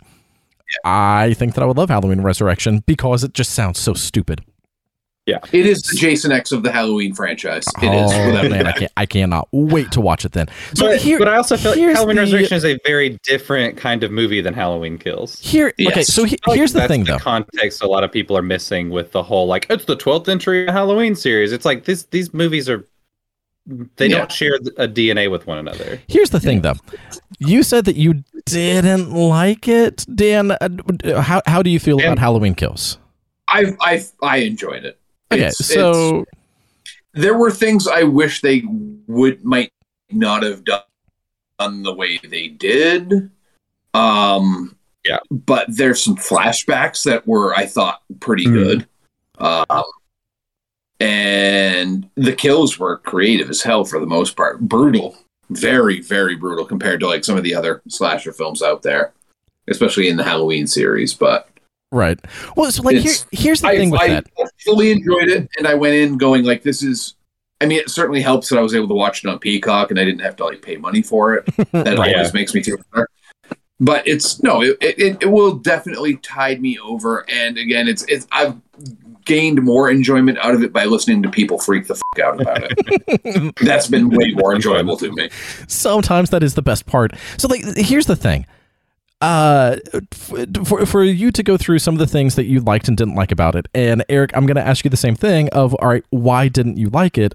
I think that I would love Halloween Resurrection because it just sounds so stupid. Yeah, it is the Jason X of the Halloween franchise. It oh, is. without man, a I doubt. can't. I cannot wait to watch it then. So but, here, but I also feel like Halloween the- Resurrection is a very different kind of movie than Halloween Kills. here. Okay, so he- I feel like here's the that's thing, though. context a lot of people are missing with the whole like it's the 12th entry Halloween series. It's like this these movies are they Yeah. don't share a DNA with one another. Here's the thing, though. You said that you didn't like it, Dan. uh, How how do you feel Dan- about Halloween Kills? I I I enjoyed it. Okay, It's- so there were things I wish they would might not have done, done the way they did. Um, Yeah. but there's some flashbacks that were I thought pretty Mhm. good. Um, and the kills were creative as hell for the most part. Brutal, very very brutal compared to like some of the other slasher films out there, especially in the Halloween series. But right. Well, so like here, here's the I, thing with I that. fully enjoyed it, and I went in going like, "This is." I mean, it certainly helps that I was able to watch it on Peacock, and I didn't have to like pay money for it. That Right. always makes me feel better. But it's no, it, it it will definitely tide me over. And again, it's it's I've gained more enjoyment out of it by listening to people freak the fuck out about it. That's been way more enjoyable to me. sometimes that is the best part. So like here's the thing. Uh for for you to go through some of the things that you liked and didn't like about it. And Eric, I'm going to ask you the same thing of all right, why didn't you like it?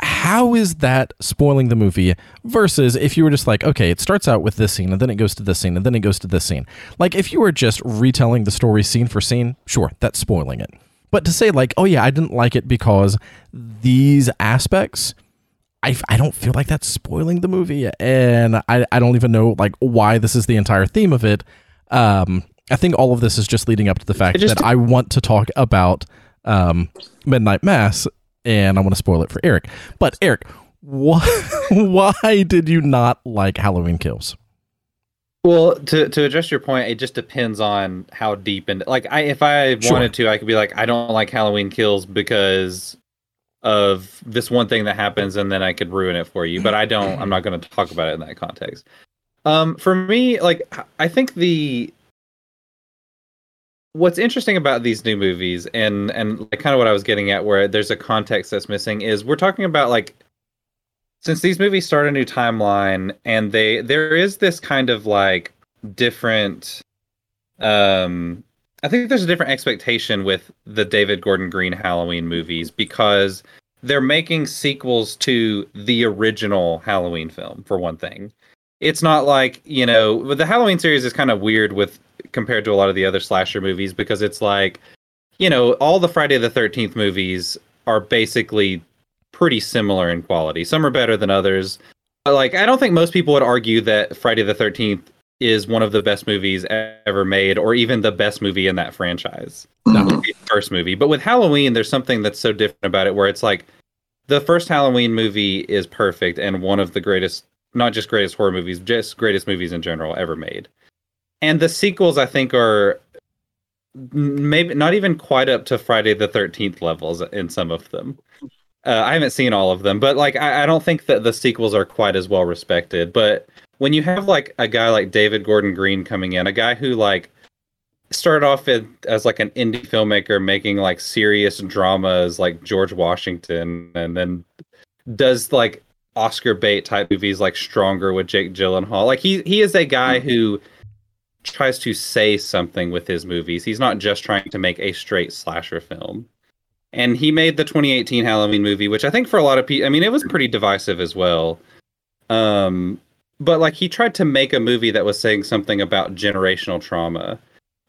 How is that spoiling the movie versus if you were just like, okay, it starts out with this scene and then it goes to this scene and then it goes to this scene. Like if you were just retelling the story scene for scene, sure, that's spoiling it. But to say like, oh yeah, I didn't like it because these aspects, I, I don't feel like that's spoiling the movie and I, I don't even know like why this is the entire theme of it. Um i think all of this is just leading up to the fact that i want to talk about um midnight mass and i want to spoil it for eric. But eric why why did you not like halloween kills? Well, to to address your point, it just depends on how deep and like I if I Sure. wanted to, I could be like, I don't like Halloween Kills because of this one thing that happens, and then I could ruin it for you. But I don't. I'm not going to talk about it in that context. Um, for me, like I think the what's interesting about these new movies and and like kind of what I was getting at, where there's a context that's missing, is we're talking about like since these movies start a new timeline and they there is this kind of like different um I think there's a different expectation with the David Gordon Green Halloween movies because they're making sequels to the original Halloween film for one thing. It's not like, you know, the Halloween series is kind of weird with compared to a lot of the other slasher movies because it's like, you know, all the Friday the 13th movies are basically pretty similar in quality. Some are better than others. But like I don't think most people would argue that Friday the 13th is one of the best movies ever made or even the best movie in that franchise. Would be the first movie. But with Halloween there's something that's so different about it where it's like the first Halloween movie is perfect and one of the greatest not just greatest horror movies, just greatest movies in general ever made. And the sequels I think are maybe not even quite up to Friday the 13th levels in some of them. Uh, I haven't seen all of them, but like I, I don't think that the sequels are quite as well respected. But when you have like a guy like David Gordon Green coming in, a guy who like started off in, as like an indie filmmaker making like serious dramas like George Washington, and then does like Oscar bait type movies like Stronger with Jake Gyllenhaal. Like he he is a guy who tries to say something with his movies. He's not just trying to make a straight slasher film. And he made the 2018 Halloween movie, which I think for a lot of people, I mean, it was pretty divisive as well. Um, but like he tried to make a movie that was saying something about generational trauma.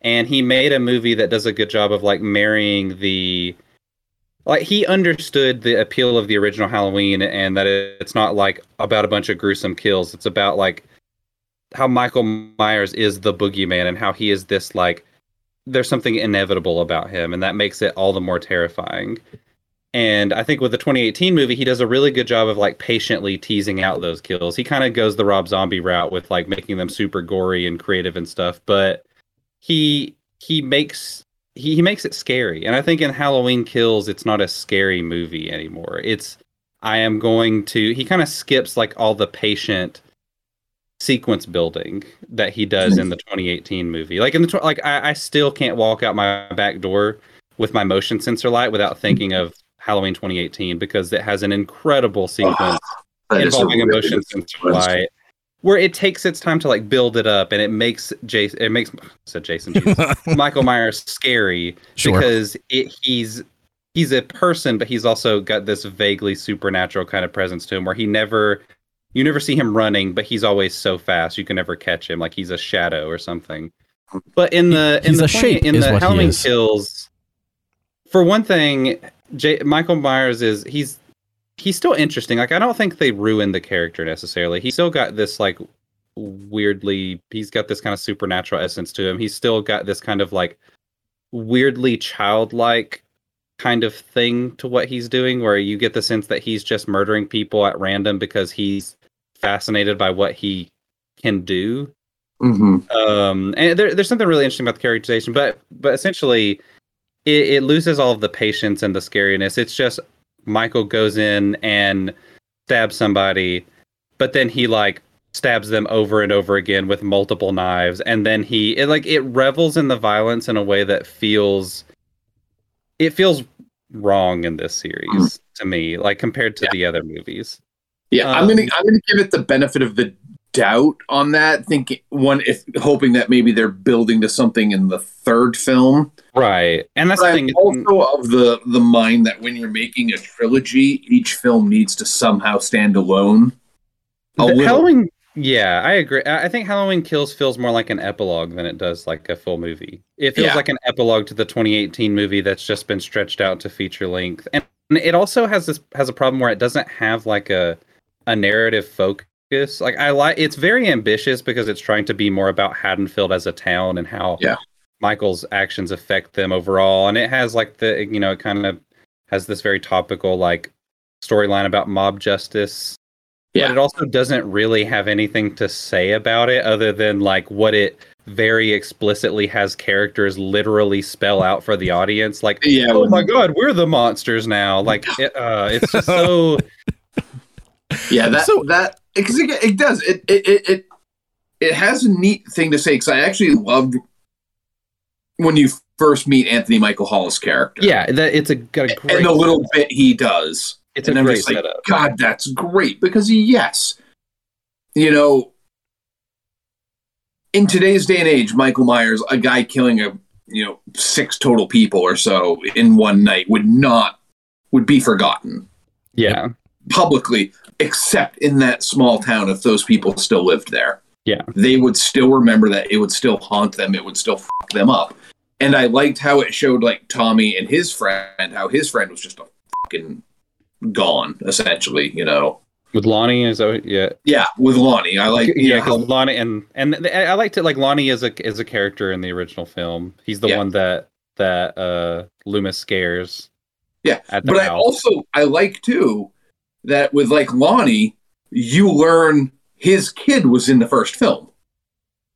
And he made a movie that does a good job of like marrying the like he understood the appeal of the original Halloween and that it's not like about a bunch of gruesome kills. It's about like how Michael Myers is the boogeyman and how he is this like there's something inevitable about him and that makes it all the more terrifying. And I think with the 2018 movie, he does a really good job of like patiently teasing out those kills. He kind of goes the Rob Zombie route with like making them super gory and creative and stuff, but he he makes he, he makes it scary. And I think in Halloween Kills, it's not a scary movie anymore. It's I am going to he kind of skips like all the patient sequence building that he does in the 2018 movie. Like in the like I, I still can't walk out my back door with my motion sensor light without thinking of Halloween 2018 because it has an incredible sequence That is a involving a really motion good sensor light where it takes its time to like build it up and it makes Jason it makes said Jason Jesus, Michael Myers scary Sure. because it, he's he's a person but he's also got this vaguely supernatural kind of presence to him where he never you never see him running but he's always so fast you can never catch him like he's a shadow or something. But in the in He's the a 20 shape in the what he Halloween kills for one thing J- Michael Myers is he's he's still interesting. Like I don't think they ruined the character necessarily. He still got this like weirdly he's got this kind of supernatural essence to him. He's still got this kind of like weirdly childlike kind of thing to what he's doing where you get the sense that he's just murdering people at random because he's fascinated by what he can do Mhm. um and there, there's something really interesting about the characterization but but essentially it, it loses all of the patience and the scariness. It's just michael goes in and stabs somebody but then he like stabs them over and over again with multiple knives. And then he it like it revels in the violence in a way that feels it feels wrong in this series to me like compared to Yeah. the other movies. Yeah, I'm Um, gonna I'm gonna give it the benefit of the doubt on that. Thinking one, if hoping that maybe they're building to something in the third film. right and that's I'm also of the the mind that when you're making a trilogy, each film needs to somehow stand alone. A little. Halloween, yeah, I agree. I I think Halloween Kills feels more like an epilogue than it does like a full movie. It feels Yeah. like an epilogue to the 2018 movie that's just been stretched out to feature length, and it also has this has a problem where it doesn't have like a a narrative focus. Like I like, it's very ambitious because it's trying to be more about Haddonfield as a town and how Yeah. Michael's actions affect them overall, and it has like the you know it kind of has this very topical like storyline about mob justice. Yeah. but it also doesn't really have anything to say about it other than like what it very explicitly has characters literally spell out for the audience. Like Yeah, oh my god we're the monsters now. Like it, uh, it's just so Yeah, that So- that because it, it does. It it it it, has a neat thing to say because I actually loved when you first meet Anthony Michael Hall's character. yeah that it's a got a great and the little bit he does, it's and a I'm great just like, setup. God, that's great. Because yes, you know, in today's day and age, Michael Myers, a guy killing a you know six total people or so in one night would not would be forgotten. Yeah. Publicly, except in that small town if those people still lived there. Yeah. They would still remember that. It would still haunt them. It would still fuck them up. And I liked how it showed like Tommy and his friend, how his friend was just a fucking gone, essentially, you know. with Lonnie is that yeah Yeah, with Lonnie. I like yeah because Lonnie and and I liked it like Lonnie is a is a character in the original film he's the Yeah. one that that uh Loomis scares Yeah, at the but I also I like too that with like Lonnie, you learn his kid was in the first film.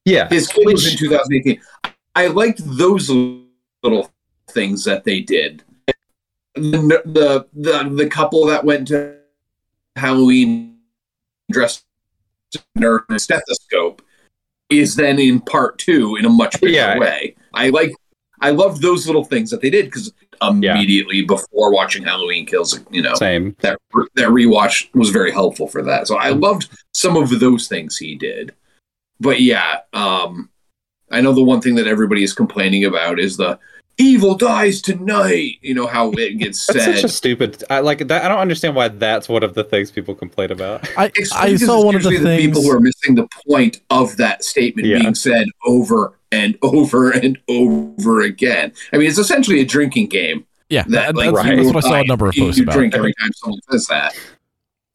yeah His kid was in 2018. I liked those little things that they did. The the the, the couple that went to Halloween dressed in a a stethoscope is then in part two in a much bigger Yeah. way. I like I loved those little things that they did because immediately before watching Halloween Kills, you know, same that that rewatch was very helpful for that. So I loved some of those things he did. But yeah, um I know the one thing that everybody is complaining about is the evil dies tonight. You know how it gets That's said. such a stupid. I like that. I don't understand why that's one of the things people complain about. I, It's I because saw one of the usually things. people who are missing the point of that statement Yeah. being said over and over and over again. I mean, it's essentially a drinking game. yeah, that, that- like, that's, right. that's what I saw a number of you, posts you about. drink every time someone says that.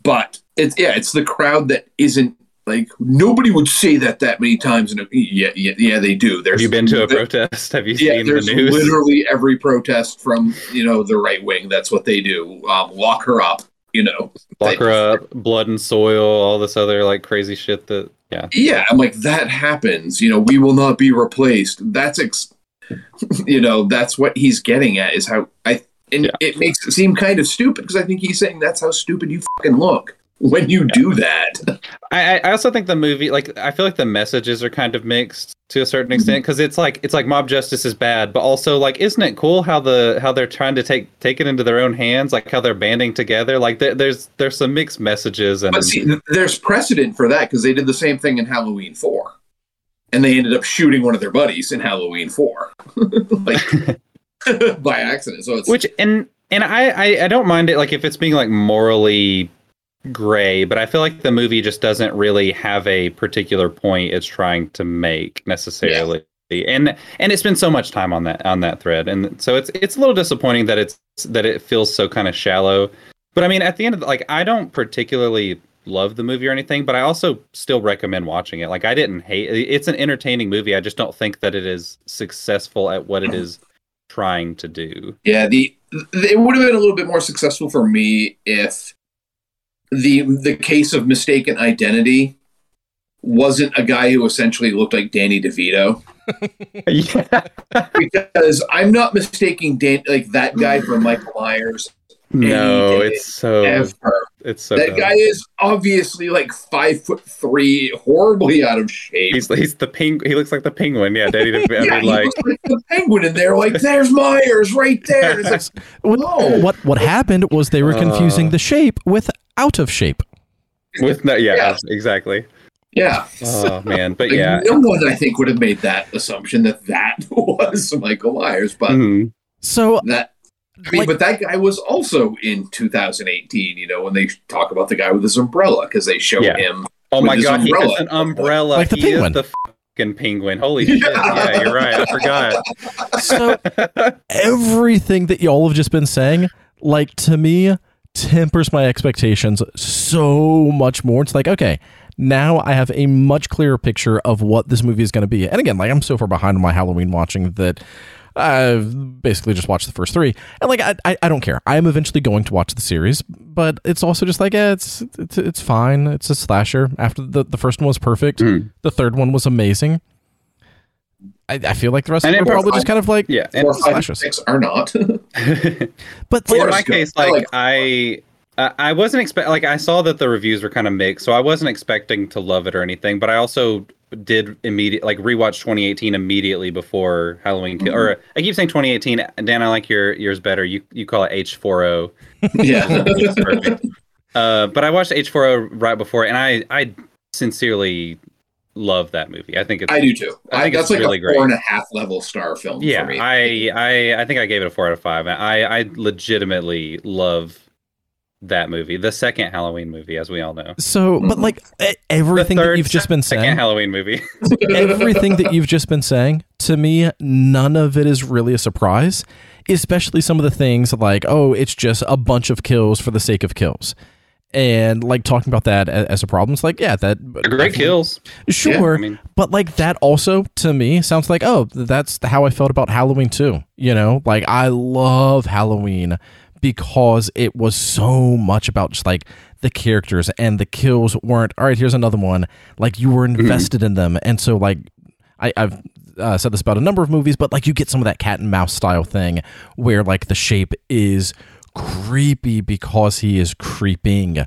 But it's yeah, it's the crowd that isn't like nobody would say that that many times. And yeah, yeah, yeah, they do. There's Have you been to a protest? Have you Yeah, seen the there's news? literally every protest from you know the right wing. That's what they do. Um, lock her up. You know, Lock her up, blood and soil, all this other like crazy shit. That yeah, Yeah, I'm like that happens. You know, we will not be replaced. That's ex- you know, that's what he's getting at is how I and Yeah. it makes it seem kind of stupid because I think he's saying that's how stupid you fucking look. When you do that. I, I also think the movie, like, I feel like the messages are kind of mixed to a certain mm-hmm. extent because it's like it's like mob justice is bad, but also like, isn't it cool how the how they're trying to take take it into their own hands, like how they're banding together? Like, there, there's there's some mixed messages, and But see, there's precedent for that because they did the same thing in Halloween 4. And they ended up shooting one of their buddies in Halloween 4. like by accident. So it's which and and I, I I don't mind it like if it's being like morally gray, but I feel like the movie just doesn't really have a particular point it's trying to make necessarily. And and it's been so much time on that on that thread, and so it's it's a little disappointing that it's that it feels so kind of shallow. But I mean, at the end of the, like, I don't particularly love the movie or anything, but I also still recommend watching it. Like, I didn't hate it's an entertaining movie. I just don't think that it is successful at what it is trying to do. Yeah, the it would have been a little bit more successful for me if the the case of mistaken identity wasn't a guy who essentially looked like Danny DeVito. yeah. because I'm not mistaking Dan like that guy for Michael Myers. No, it's so Ever. it's so that dumb. guy is obviously like five foot three, horribly out of shape. He's he's the ping. He looks like the penguin. Yeah, Danny. DeVito. I yeah, mean, he like looks like the penguin in there. Like, there's Myers right there. It's like, What, No. what what happened was they were confusing Uh. the shape with out of shape. with no, yeah, Yeah. exactly. yeah, Oh man, but Like, yeah. no one I think would have made that assumption that that was Michael Myers, but Mhm. So that. I mean, Like- but that guy was also in 2018. You know, when they talk about the guy with his umbrella because they show Yeah. him. Oh With my his god, he has an umbrella. Like the he penguin. is the fucking penguin. Holy shit! Yeah, you're right. I forgot. so everything that y'all have just been saying, like to me, tempers my expectations so much more. It's like, okay, now I have a much clearer picture of what this movie is going to be. And again, like I'm so far behind on my Halloween watching that I've basically just watched the first three. And like I, I, I don't care. I am eventually going to watch the series, but it's also just like, yeah, it's it's, it's fine. It's a slasher. After the, the first one was perfect, Mhm. the third one was amazing. I, I feel like the rest And of them are probably just kind of like Yeah, and Four, slashers. six are not. But in my case, like like- I, uh, I wasn't expect like I saw that the reviews were kind of mixed, so I wasn't expecting to love it or anything. But I also did immediate like rewatch 2018 immediately before Halloween. Kill Or I keep saying 2018. Dan, I like your yours better. You you call it H40. yeah. It's perfect. Uh, but I watched H40 right before, and I I sincerely love that movie. I think it's I do too. I I think that's it's like really a great. four and a half level star film yeah, for me. I, I I think I gave it a four out of five. I I legitimately love that movie, the second Halloween movie, as we all know. So, but like everything that you've just been saying, Second Halloween movie. everything that you've just been saying, to me, none of it is really a surprise. Especially some of the things like, oh, it's just a bunch of kills for the sake of kills. And like talking about that as a problem, it's like, yeah, that They're great kills. Sure. I mean, But like that also to me sounds like oh that's how I felt about Halloween too. You know, like I love Halloween because it was so much about just like the characters and the kills weren't all right. Here's another one. Like you were invested in them, and so like I, I've uh, said this about a number of movies, but like you get some of that cat and mouse style thing where like the shape is creepy because he is creeping.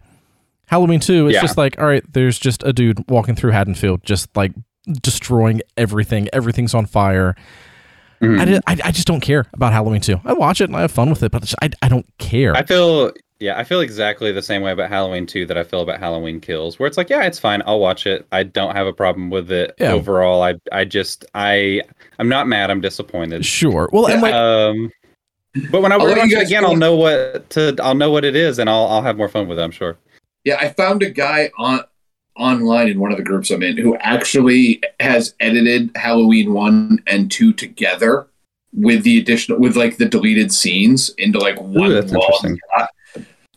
Halloween 2, it's Yeah. just like, all right, there's just a dude walking through Haddonfield, just like destroying everything. Everything's on fire. Mhm. I, did, I, I just don't care about Halloween 2. I watch it and I have fun with it, but it's- I, I don't care. I feel yeah, I feel exactly the same way about Halloween 2 that I feel about Halloween Kills, where it's like, yeah, it's fine. I'll watch it. I don't have a problem with it Yeah. overall. I I just I I'm not mad. I'm disappointed. sure. Well, and like, Um, but when I I'll let watch it again. I'll know what to I'll know what it is, and I'll I'll have more fun with it. I'm sure. Yeah, I found a guy on online in one of the groups I'm in who actually has edited Halloween one and two together with the additional with like the deleted scenes into like one that's long shot.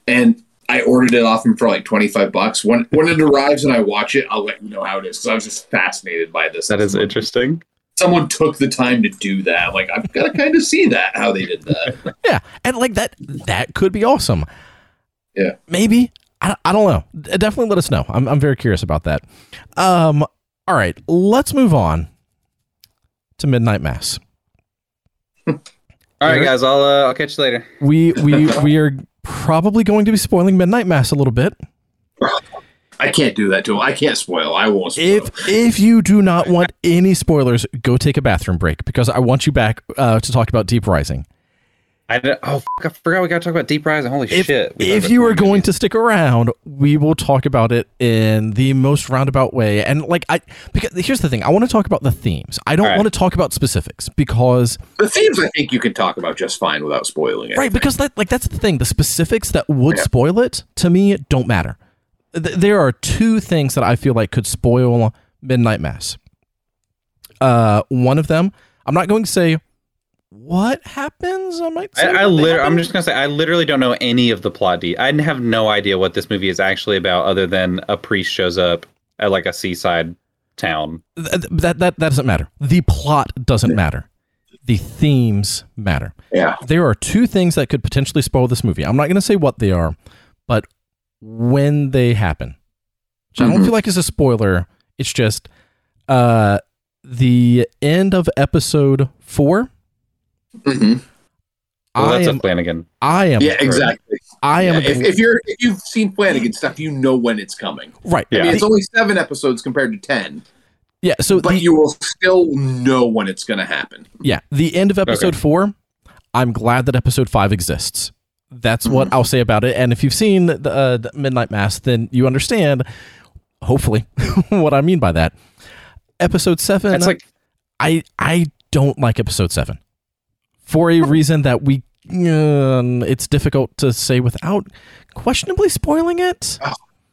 And I ordered it off him for like twenty five bucks. When when it arrives and I watch it, I'll let you know how it is because I was just fascinated by this. That is interesting. Someone took the time to do that. Like I've got to kind of see that how they did that. yeah. And like that, that could be awesome. Yeah. Maybe. I, I don't know. Definitely let us know. I'm, I'm very curious about that. Um, all right. Let's move on to Midnight Mass. All right, guys. I'll uh, I'll catch you later. We we we are probably going to be spoiling Midnight Mass a little bit. I can't do that to him. I can't spoil. I won't spoil. If if you do not want any spoilers, go take a bathroom break because I want you back uh, to talk about Deep Rising. I oh fuck, I forgot we got to talk about Deep Rising. Holy If, shit! We if you are going movies. to stick around, we will talk about it in the most roundabout way. And like I, because here's the thing, I want to talk about the themes. I don't All right. want to talk about specifics because the themes, I think you can talk about just fine without spoiling it. right because that, like that's the thing. The specifics that would Yeah. spoil it to me don't matter. Th- there are two things that I feel like could spoil Midnight Mass. Uh, one of them, I'm not going to say what happens. I might. Say I, I literally, I'm just gonna say, I literally don't know any of the plot. De- I have no idea what this movie is actually about, other than a priest shows up at like a seaside town. Th- that that that doesn't matter. The plot doesn't matter. The themes matter. Yeah. There are two things that could potentially spoil this movie. I'm not going to say what they are, but when they happen, which I don't Mhm. feel like is a spoiler. It's just uh, the end of episode four. Hmm Well, I that's am. a Flanagan. I am. Yeah, exactly. I am. Yeah, if, if you're if you've seen Flanagan stuff, you know when it's coming. right. I mean, Yeah. it's only seven episodes compared to ten, Yeah. So but the, you will still know when it's going to happen. Yeah, the end of episode Okay. four. I'm glad that episode five exists. That's what I'll say about it. And if you've seen the, uh, the Midnight Mass, then you understand, hopefully, what I mean by that. Episode seven. It's like I I don't like episode seven for a reason that we. Um, it's difficult to say without questionably spoiling it.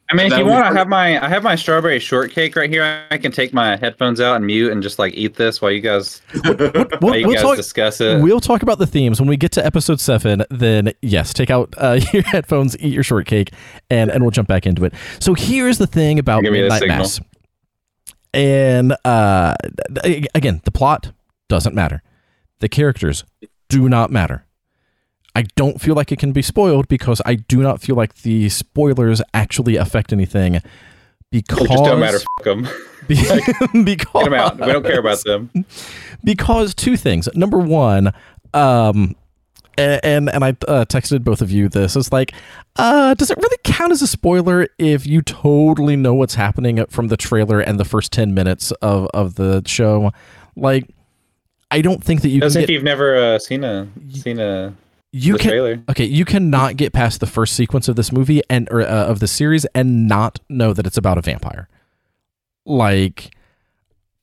I mean, if That you want, I have my I have my strawberry shortcake right here. I can take my headphones out and mute and just like eat this while you guys We'll, while you we'll guys talk. discuss it. We'll talk about the themes when we get to episode seven. Then yes, take out uh, your headphones, eat your shortcake, and and we'll jump back into it. So here's the thing about Give Midnight. Mass, and uh, again, the plot doesn't matter. The characters do not matter. I don't feel like it can be spoiled because I do not feel like the spoilers actually affect anything. Because It just don't matter. Fuck them. be- because Get them out. We don't care about them. because two things. Number one, um, and and I uh, texted both of you this. It's like, uh, does it really count as a spoiler if you totally know what's happening from the trailer and the first ten minutes of of the show? Like, I don't think that you As can if get, you've never uh, seen a seen a you the can trailer. okay you cannot get past the first sequence of this movie and or uh, of the series and not know that it's about a vampire. Like.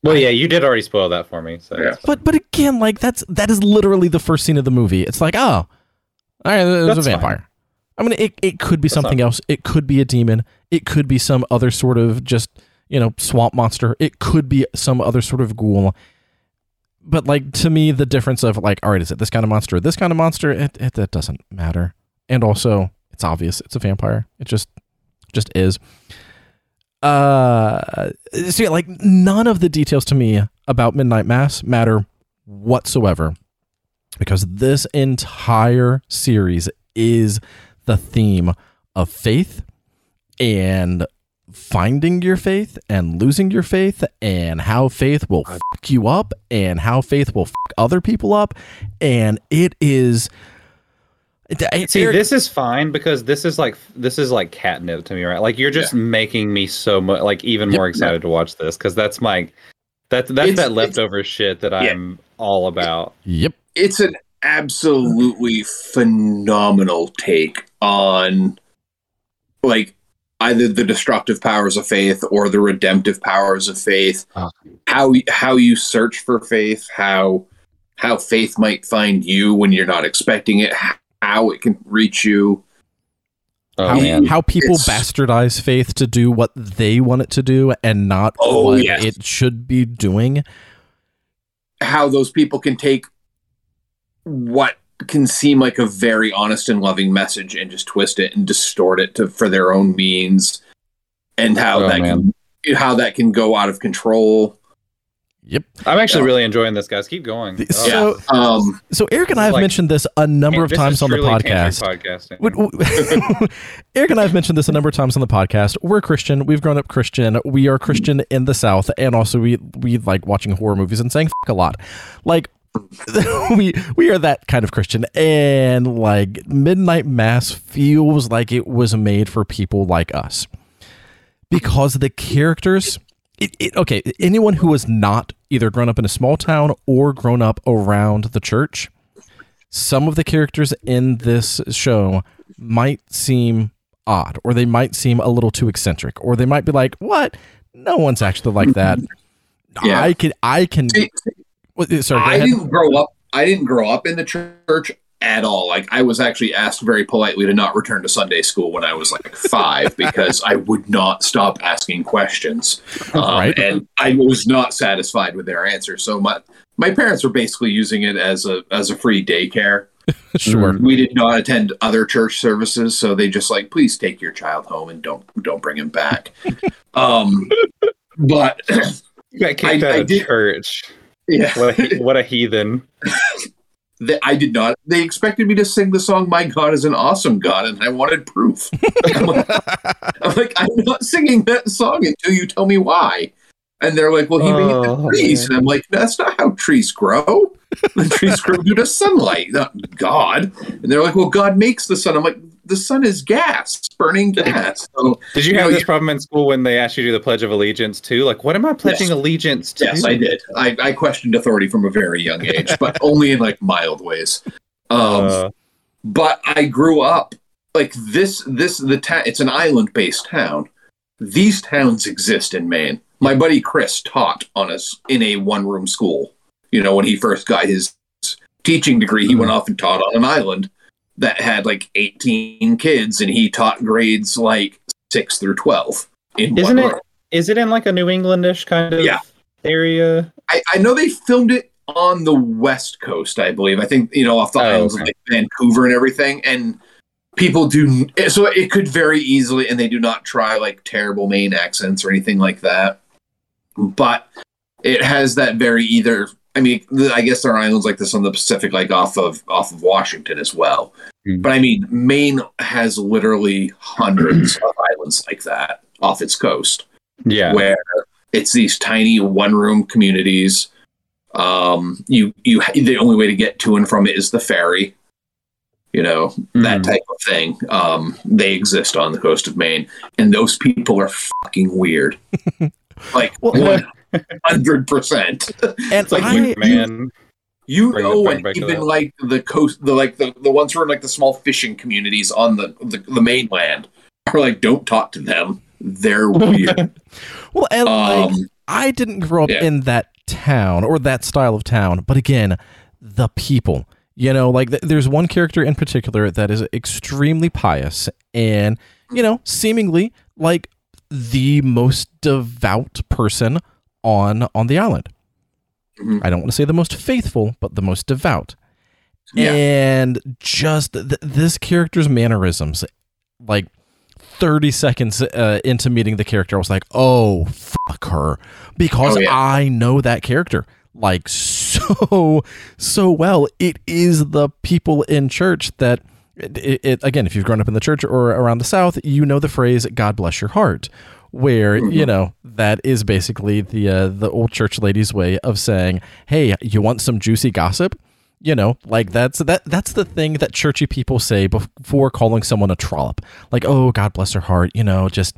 Well, yeah, you did already spoil that for me. So Yeah. But but again, like that's that is literally the first scene of the movie. It's like, oh, all right, there's a That's fine. vampire. I mean, it, it could be That's something not- else. It could be a demon. It could be some other sort of just you know swamp monster. It could be some other sort of ghoul. But like to me, the difference of like, all right, is it this kind of monster or this kind of monster? It, it that doesn't matter. And also, it's obvious it's a vampire. It just just is. Uh, yeah, like none of the details to me about Midnight Mass matter whatsoever because this entire series is the theme of faith and finding your faith and losing your faith and how faith will fuck you up and how faith will fuck other people up and it is it- it- See, this is fine because this is like this is like catnip to me, right? Like you're just making me so much like even Yep. more excited to watch this because that's my that that's It's- that leftover shit that I'm all about. yep It's an absolutely phenomenal take on like either the destructive powers of faith or the redemptive powers of faith. Oh. How how you search for faith, how how faith might find you when you're not expecting it, how it can reach you. Oh how, man, how people It's- bastardize faith to do what they want it to do and not Oh, what yes. it should be doing. how those people can take what can seem like a very honest and loving message and just twist it and distort it to for their own means and how Oh, that man. can how that can go out of control Yep. I'm actually Yeah. really enjoying this, guys. Keep going. The- Oh, So, um so Eric and I have like- mentioned this a number of times on the podcast. podcasting. Eric and I have mentioned this a number of times on the podcast. We're Christian. We've grown up Christian. We are Christian in the South, and also we we like watching horror movies and saying a lot. Like we we are that kind of Christian, and like Midnight Mass feels like it was made for people like us. because the characters. It, it, okay, anyone who has not either grown up in a small town or grown up around the church, some of the characters in this show might seem odd, or they might seem a little too eccentric, or they might be like, "What? No one's actually like that." Yeah. I can, I can. See, what- Sorry, I didn't grow up. I didn't grow up in the church at all. Like I was actually asked very politely to not return to Sunday school when I was like five because I would not stop asking questions, um, Right. and I was not satisfied with their answers. So my my parents were basically using it as a as a free daycare. Sure. We did not attend other church services, so they just like, please take your child home and don't don't bring him back. um, but You got I- out I of did- church. Yeah, What a, what a heathen. They, I did not. They expected me to sing the song "My God is an Awesome God," and I wanted proof. I'm, like, I'm like, I'm not singing that song until you tell me why. And they're like, "Well, he made the Oh, trees," and I'm like, "That's not how trees grow. The trees grow due to sunlight, not God." And they're like, "Well, God makes the sun." I'm like, "The sun is gas, burning gas." So Did you You have know, this you- problem in school when they asked you to do the Pledge of Allegiance too? Like, what am I pledging Yes. allegiance to? yes, I did. I, I questioned authority from a very young age, but only in like mild ways. Um, Uh, but I grew up like this. This the town. it's an island based town. These towns exist in Maine. My buddy Chris taught on us in a one room school. You know, when he first got his teaching degree, he went off and taught on an island that had like 18 kids, and he taught grades like six through 12. In Isn't it- is it in like a New Englandish kind of Yeah. area? I, I know they filmed it on the west coast, I believe. I think you know off the Oh, islands okay. of like Vancouver and everything. And people do so it could very easily, and they do not try like terrible Maine accents or anything like that. But it has that very either. I mean, I guess there are islands like this on the Pacific, like off of off of Washington as well. Hmm. But I mean, Maine has literally hundreds of islands like that off its coast Yeah. where it's these tiny one room communities. Um, you you the only way to get to and from it is the ferry. You know that Mhm. type of thing. Um, they exist on the coast of Maine, and those people are fucking weird. like Well, one hundred percent. And like I, you- man. You Bring know, bring and even like the coast, the like the, the ones who are in like the small fishing communities on the, the the mainland are like, don't talk to them. They're weird. well, and like, um, I didn't grow up yeah. in that town or that style of town, but again, the people. You know, like th- there's one character in particular that is extremely pious and, you know, seemingly like the most devout person on on the island. Mhm. I don't want to say the most faithful, but the most devout. Yeah. And just th- this character's mannerisms, like 30 seconds uh, into meeting the character, I was like, oh, fuck her. Because Oh, yeah. I know that character like so, so well. It is the people in church that. It, it, again, if you've grown up in the church or around the South, you know the phrase "God bless your heart," where Mm-hmm. you know that is basically the uh, the old church lady's way of saying, "Hey, you want some juicy gossip?" You know, like that's that that's the thing that churchy people say before calling someone a trollop. Like, "Oh, God bless her heart," you know, just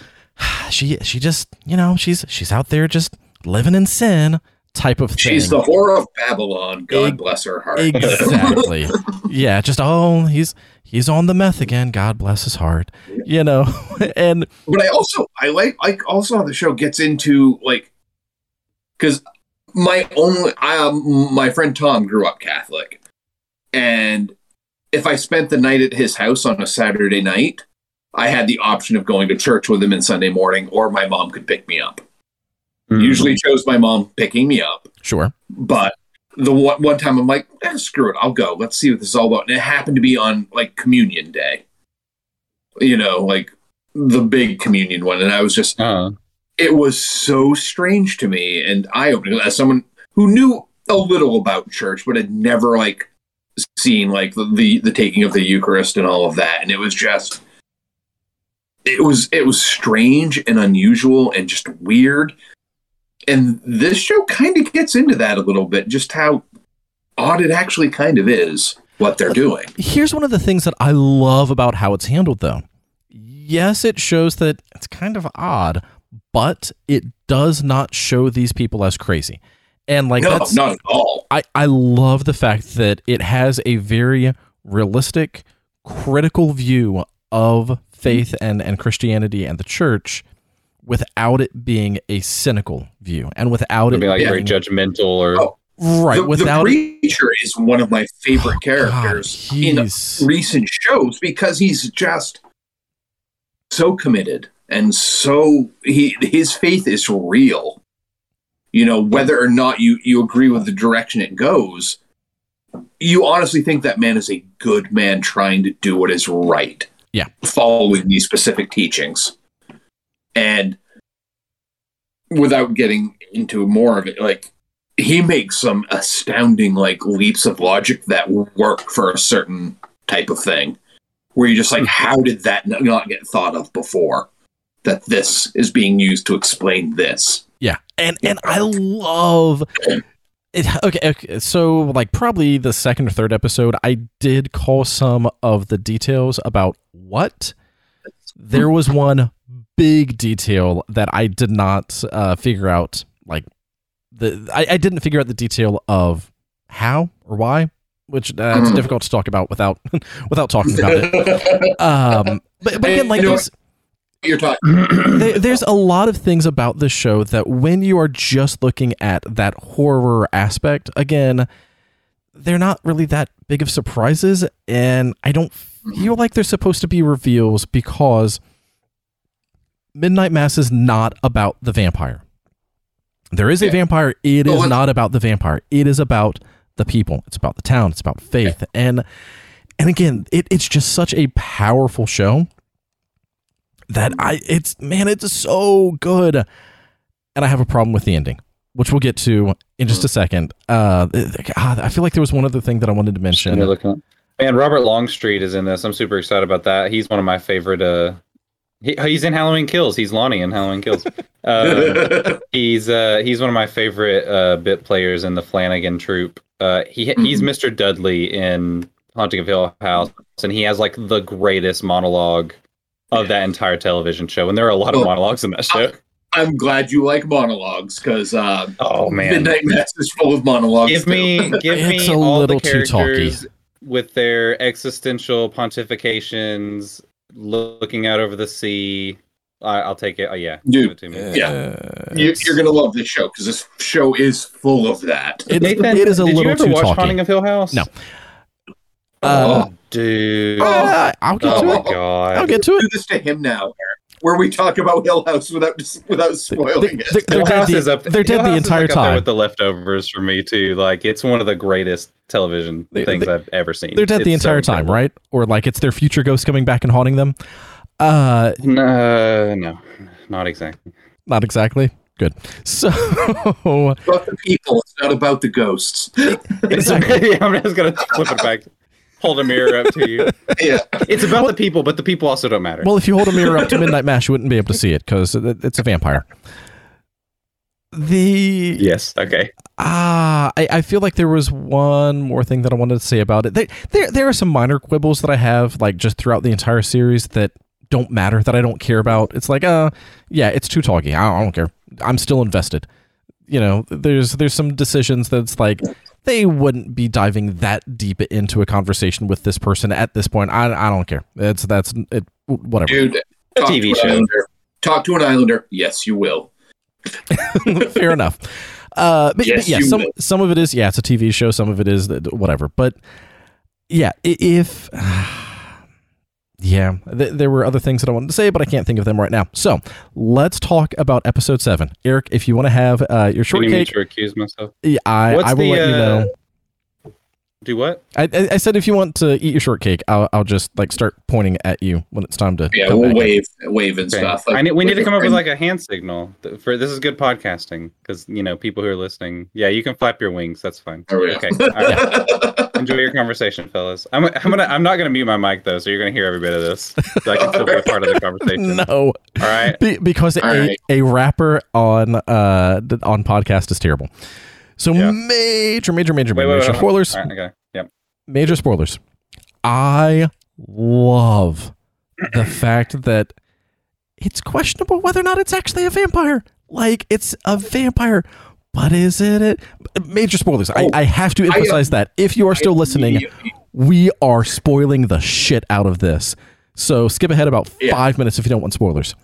she she just you know she's she's out there just living in sin type of thing. She's the whore of Babylon. God Eg- bless her heart. exactly. yeah, just oh, he's he's on the meth again. God bless his heart. You know, and but I also I like like also how the show gets into like because my only I, um, my friend Tom grew up Catholic, and if I spent the night at his house on a Saturday night, I had the option of going to church with him in Sunday morning, or my mom could pick me up. Mm. Usually chose my mom picking me up. sure, But the one, one time I'm like, eh, screw it, I'll go. Let's see what this is all about. And it happened to be on like communion day. You know, like the big communion one. And I was just, Uh, it was so strange to me and eye opening as someone who knew a little about church, but had never like seen like the, the, the taking of the Eucharist and all of that. And it was just, it was, it was strange and unusual and just weird and this show kind of gets into that a little bit just how odd it actually kind of is what they're doing here's one of the things that I love about how it's handled, though. yes, it shows that it's kind of odd, but it does not show these people as crazy. And like no, that's not at all. I, I love the fact that it has a very realistic, critical view of faith and, and Christianity and the church without it being a cynical view and without it It'd be like being very judgmental or Oh, right the, without the preacher is one of my favorite oh, God, characters in recent shows because he's just so committed and so he his faith is real. You know, whether or not you you agree with the direction it goes, you honestly think that man is a good man trying to do what is right. Yeah. Following these specific teachings. And without getting into more of it, like he makes some astounding like leaps of logic that work for a certain type of thing. Where you're just like hmm. how did that not get thought of before? That this is being used to explain this. Yeah, and and I love it. Okay, okay, so like probably the second or third episode, I did call some of the details about what. There hmm. was one big detail that I did not uh, figure out. Like the I, I didn't figure out the detail of how or why, which uh, it's Mhm. difficult to talk about without without talking about it. Um, but, but again, like you're talking there, there's a lot of things about this show that when you are just looking at that horror aspect, again, they're not really that big of surprises, and I don't feel like they're supposed to be reveals because Midnight Mass is not about the vampire. There is a vampire. It Well, is not about the vampire. It is about the people. It's about the town. It's about faith. And and again, it, it's just such a powerful show that I it's man, it's so good. And I have a problem with the ending, which we'll get to in just a second. Uh, I feel like there was one other thing that I wanted to mention. You're looking up. Man, Robert Longstreet is in this. I'm super excited about that. He's one of my favorite. Uh, he, he's in Halloween Kills. He's Lonnie in Halloween Kills. Uh, he's uh, he's one of my favorite uh, bit players in the Flanagan troupe. Uh, he he's Mr. Dudley in Haunting of Hill House, and he has like the greatest monologue of that entire television show. And there are a lot of monologues in that show. i'm glad you like monologues because uh Oh man, midnight mass is full of monologues give too. me give It's me a all the little too talky. characters with their existential pontifications looking out over the sea I, i'll take it oh yeah Dude, give it to me Yeah. You, you're gonna love this show because this show is full of that it's- Nathan, it is a did little you ever too watch talky. haunting of hill house No. oh Uh, dude Uh, I'll get oh to my it. god I'll get to it. do it. this to him now Eric, where we talk about hill house without without spoiling They're- it they're Hill dead House the- is up. they're dead the entire like, up time. With the leftovers for me too, like it's one of the greatest television They- things they- I've ever seen. They're dead the It's so entire time, incredible. right? Or like it's their future ghost coming back and haunting them. Uh, No, no, not exactly. not exactly. Good. So, about the people it's not about the ghosts exactly. I'm just gonna flip it back. Hold a mirror up to you. yeah It's about the people, but the people also don't matter. Well, if you hold a mirror up to Midnight Mass, you wouldn't be able to see it because it's a vampire. The yes. Okay. ah, I, I feel like there was one more thing that I wanted to say about it. There, there, there are some minor quibbles that I have, like just throughout the entire series, that don't matter, that I don't care about. It's like, uh, yeah, it's too talky. I, I don't care. I'm still invested. You know, there's there's some decisions that's like they wouldn't be diving that deep into a conversation with this person at this point. I, I don't care. It's that's it. Whatever. dude A talk TV to an show. Islander. talk to an islander yes you will Fair enough. Uh, but, Yes, but yeah, you some will. some of it is yeah, it's a TV show. Some of it is th- whatever. But yeah, i- if yeah, th- there were other things that I wanted to say, but I can't think of them right now. So let's talk about episode seven, Eric. If you want to have uh, your Do you need me shortcake, to accuse myself? yeah, I What's I will the, let you uh, know. Do what? I, I I said if you want to eat your shortcake, I'll I'll just like start pointing at you when it's time to. yeah we'll back in. wave wave and Okay. stuff I need, we need to come up with a like a hand signal for this is good podcasting because you know people who are listening. Yeah, you can flap your wings. That's fine. There we go. Okay. All right. Enjoy your conversation, fellas. I'm, I'm gonna I'm not gonna mute my mic though, so you're gonna hear every bit of this. So I can still be a part of the conversation. No, All right. Be, because All a, right. a rapper on uh on podcast is terrible. So Yeah. major, major, major, Wait, major wait, wait, spoilers. Right, okay. Yep. Major spoilers. I love the fact that it's questionable whether or not it's actually a vampire. Like it's a vampire, but is it? it? Major spoilers. I, Oh, I have to I, uh, emphasize that if you are still listening, we are spoiling the shit out of this. So skip ahead about Yeah. five minutes if you don't want spoilers.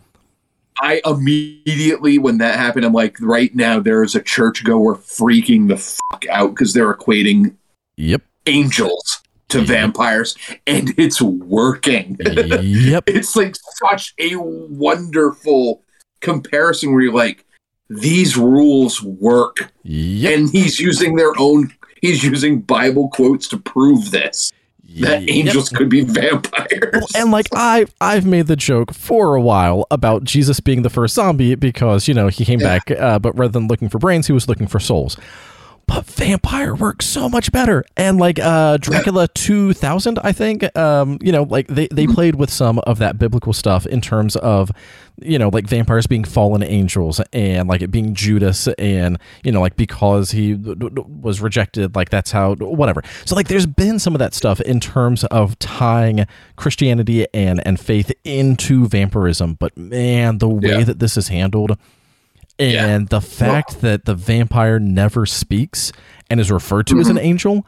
I immediately, when that happened, I'm like, right now there is a churchgoer freaking the fuck out because they're equating Yep. angels to Yep. vampires, and it's working. yep. it's like such a wonderful comparison where you're like, these rules work, Yep. and he's using their own. He's using Bible quotes to prove this that angels could be vampires. Well, and like I I've made the joke for a while about Jesus being the first zombie because you know he came Yeah. back, uh, but rather than looking for brains, he was looking for souls. But vampire works so much better, and like uh, Dracula two thousand, I think, um, you know, like they they played with some of that biblical stuff in terms of, you know, like vampires being fallen angels and like it being Judas, and you know, like because he was rejected, like that's how whatever. So like, there's been some of that stuff in terms of tying Christianity and and faith into vampirism, but man, the way Yeah. that this is handled and the fact that the vampire never speaks and is referred to as an mm-hmm. angel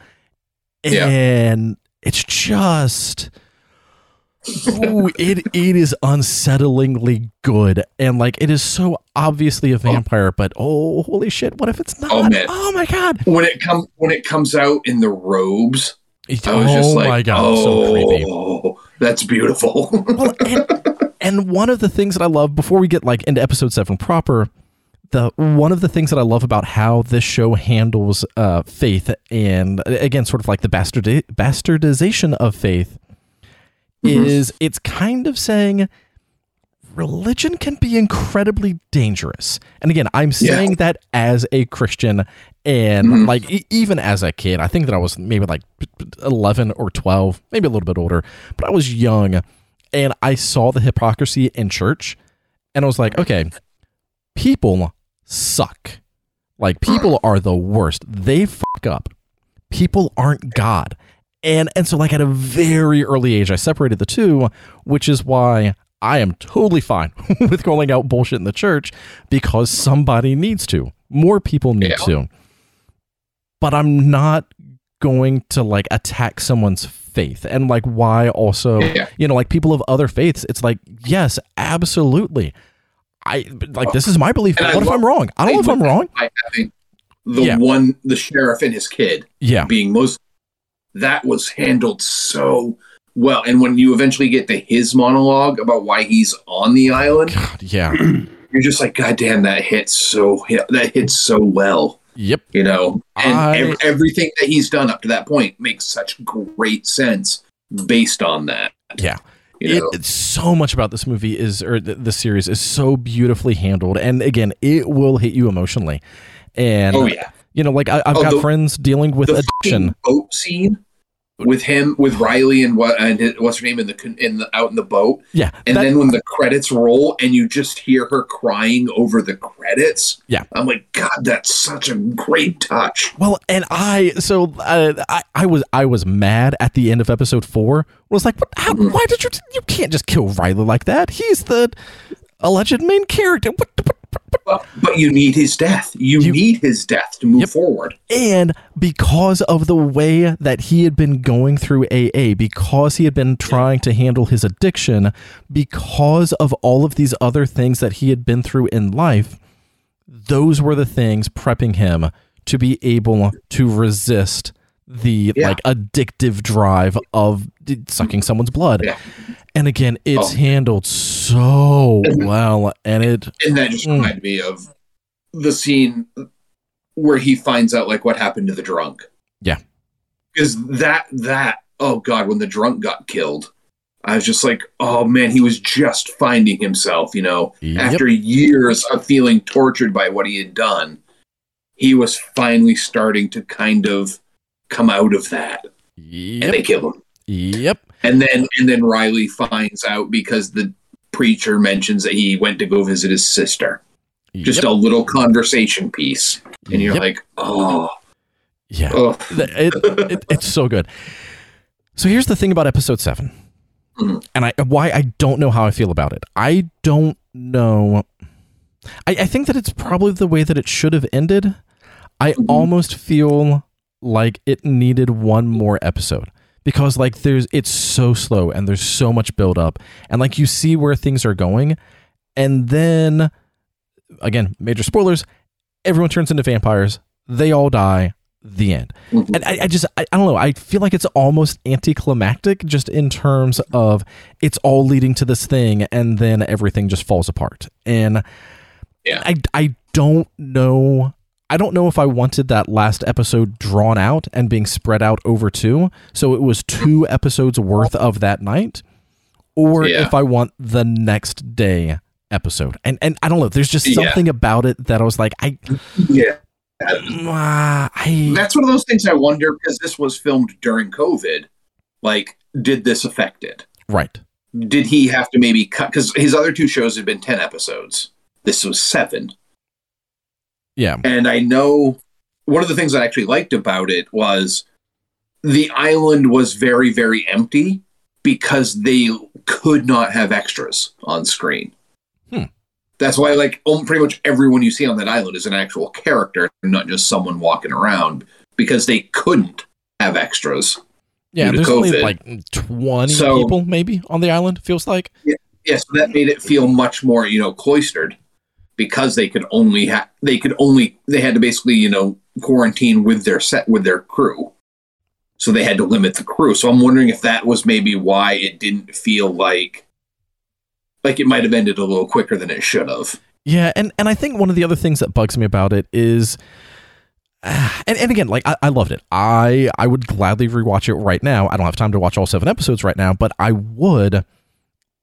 Yeah. and it's just ooh, it it is unsettlingly good. And like it is so obviously a oh. vampire but oh holy shit what if it's oh, not? Oh, oh my god. When it comes when it comes out in the robes, It- I was oh just like, my god oh, so that's beautiful. well, and, and one of the things that I love before we get like into episode seven proper, the one of the things that I love about how this show handles uh, faith and again, sort of like the bastardi- bastardization of faith, Mhm. is it's kind of saying religion can be incredibly dangerous. And again, I'm saying that as a Christian and Mhm. like e- even as a kid, I think that I was maybe like 11 or 12, maybe a little bit older, but I was young and I saw the hypocrisy in church and I was like, okay, people suck. Like people are the worst. They fuck up. People aren't God. And and so like at a very early age I separated the two, which is why I am totally fine with calling out bullshit in the church because somebody needs to. More people need Yeah. to. But I'm not going to like attack someone's faith and like why also Yeah. you know like people of other faiths it's like yes absolutely i like uh, this is my belief And what I if love- i'm wrong i don't know if i'm wrong I think the Yeah. one, the sheriff and his kid yeah being most, that was handled so well. And when you eventually get to his monologue about why he's on the island, God, yeah you're just like, God damn, that hits so that hits so well. yep You know, and I- ev- everything that he's done up to that point makes such great sense based on that. yeah You it, know? it's so much about this movie is or th- the series is so beautifully handled and again it will hit you emotionally and oh yeah. you know like I, i've Oh, got the- friends dealing with the addiction boat scene with him with Riley and what and his, what's her name in the in the out in the boat yeah and that- then when the credits roll and you just hear her crying over the credits Yeah. I'm like god that's such a great touch Well, and I so uh, I I was I was mad at the end of episode four. I Was like, what, how, Mhm. why did you you can't just kill Riley like that? He's the alleged main character. What, what- but, but you need his death you, You- need his death to move Yep. forward and because of the way that he had been going through AA, because he had been trying to handle his addiction, because of all of these other things that he had been through in life, those were the things prepping him to be able to resist the Yeah. like addictive drive of sucking someone's blood. Yeah. And again, it's Oh. handled so well and it and that just Mm. reminded me of the scene where he finds out like what happened to the drunk Yeah. because that that oh god when the drunk got killed i was just like oh man he was just finding himself you know Yep. after years of feeling tortured by what he had done he was finally starting to kind of come out of that and they Yep. kill him Yep. And then and then riley finds out because the preacher mentions that he went to go visit his sister just Yep. a little conversation piece and you're Yep. like oh, yeah. oh. It, it, it's so good. So here's the thing about episode seven. mm-hmm. and I why I don't know how I feel about it. I don't know. I, I think that it's probably the way that it should have ended. I mm-hmm. almost feel like it needed one more episode because like there's it's so slow and there's so much build up and like you see where things are going and then again major spoilers everyone turns into vampires. They all die. The end. Mm-hmm. and I, I just I, I, don't know. I feel like it's almost anticlimactic just in terms of it's all leading to this thing and then everything just falls apart. And yeah. I i don't know I don't know if I wanted that last episode drawn out and being spread out over two. So it was two episodes worth of that night, or yeah. if I want the next day episode. And and I don't know. There's just something yeah. about it that I was like, I yeah. Uh, I, That's one of those things I wonder because this was filmed during COVID. Like, did this affect it? Right. Did he have to maybe cut? Because his other two shows had been 10 episodes. This was seven. Yeah. And I know one of the things I actually liked about it was the island was very, very empty because they could not have extras on screen. Hmm. That's why, like, pretty much everyone you see on that island is an actual character, not just someone walking around, because they couldn't have extras. Yeah, there's COVID. only like 20 so, people maybe on the island, feels like. Yeah, yeah, so that made it feel much more, you know, cloistered because they could only have they could only they had to basically you know quarantine with their set with their crew so they had to limit the crew so i'm wondering if that was maybe why it didn't feel like like it might have ended a little quicker than it should have yeah and and i think one of the other things that bugs me about it is and, and again, like I, I loved it. I I would gladly rewatch it right now. I don't have time to watch all seven episodes right now, but I would.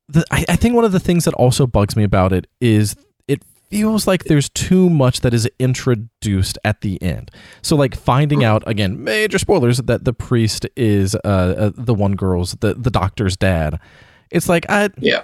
The, I, I think one of the things that also bugs me about it is feels like there's too much that is introduced at the end. So like finding out again, major spoilers that the priest is uh, uh, the one girl's the the doctor's dad. It's like I yeah.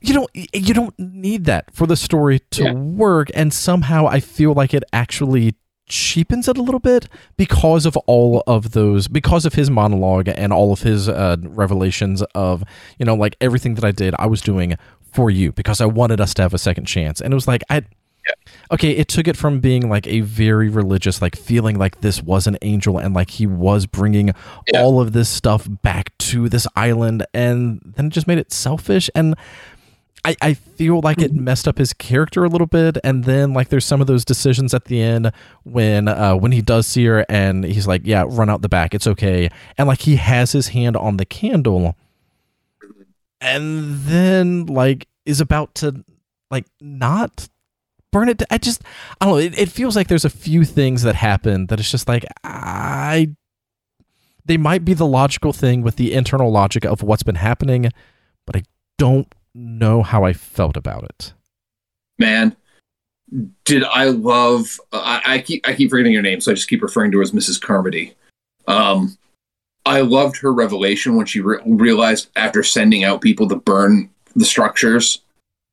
You don't you don't need that for the story to yeah. work and somehow I feel like it actually cheapens it a little bit because of all of those because of his monologue and all of his uh, revelations of you know like everything that I did I was doing for you because I wanted us to have a second chance. And it was like I okay, it took it from being like a very religious, like feeling like this was an angel and like he was bringing yeah. all of this stuff back to this island, and then it just made it selfish. And I, I feel like it mm-hmm. messed up his character a little bit. And then like there's some of those decisions at the end when uh, when he does see her and he's like, yeah, run out the back, it's okay, and like he has his hand on the candle and then like is about to like not burn it. I just I don't know. It, it feels like there's a few things that happen that it's just like I. They might be the logical thing with the internal logic of what's been happening, but I don't know how I felt about it. Man, did I love? I, I keep I keep forgetting your name, so I just keep referring to her as Mrs. Carmody. Um, I loved her revelation when she re- realized after sending out people to burn the structures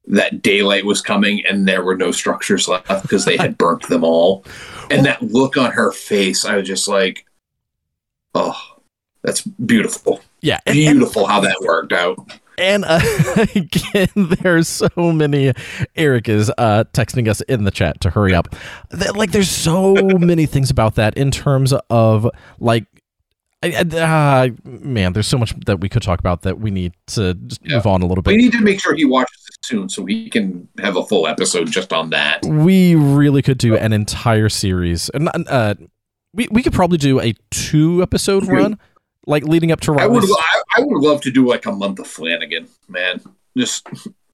that daylight was coming and there were no structures left because they had burnt them all. And that look on her face, I was just like, oh, that's beautiful. Yeah. Beautiful and, how that worked out. And uh, again, there's so many. Eric is uh, texting us in the chat to hurry up. Like, there's so many things about that in terms of like uh, man, there's so much that we could talk about that we need to just yeah. move on a little bit. We need to make sure he watches it soon so we can have a full episode just on that. We really could do an entire series, and uh, we we could probably do a two episode run, like leading up to. I would I, I would love to do like a month of Flanagan, man. Just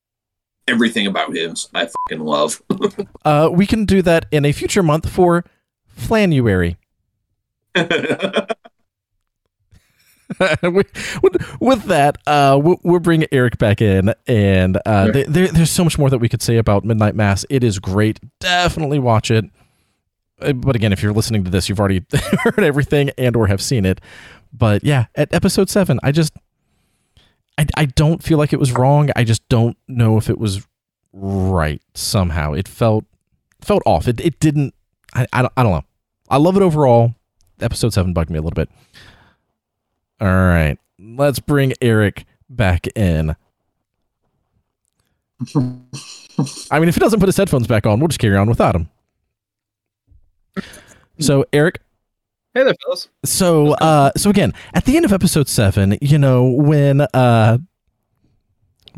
everything about him, I fucking love. uh, we can do that in a future month for Flanuary. with that, uh, we'll, we'll, bring Eric back in, and uh, sure. there, there's so much more that we could say about Midnight Mass. It is great. Definitely watch it. Uh, but again, if you're listening to this, you've already heard everything and or have seen it. But yeah, at episode seven, I just, I, I don't feel like it was wrong. I just don't know if it was right somehow. It felt felt off. It it didn't. I I don't, I don't know. I love it overall. Episode seven bugged me a little bit. All right. Let's bring Eric back in. I mean, if he doesn't put his headphones back on, we'll just carry on without him. So, Eric, Hey there, fellas. so uh so again, at the end of episode 7, you know, when uh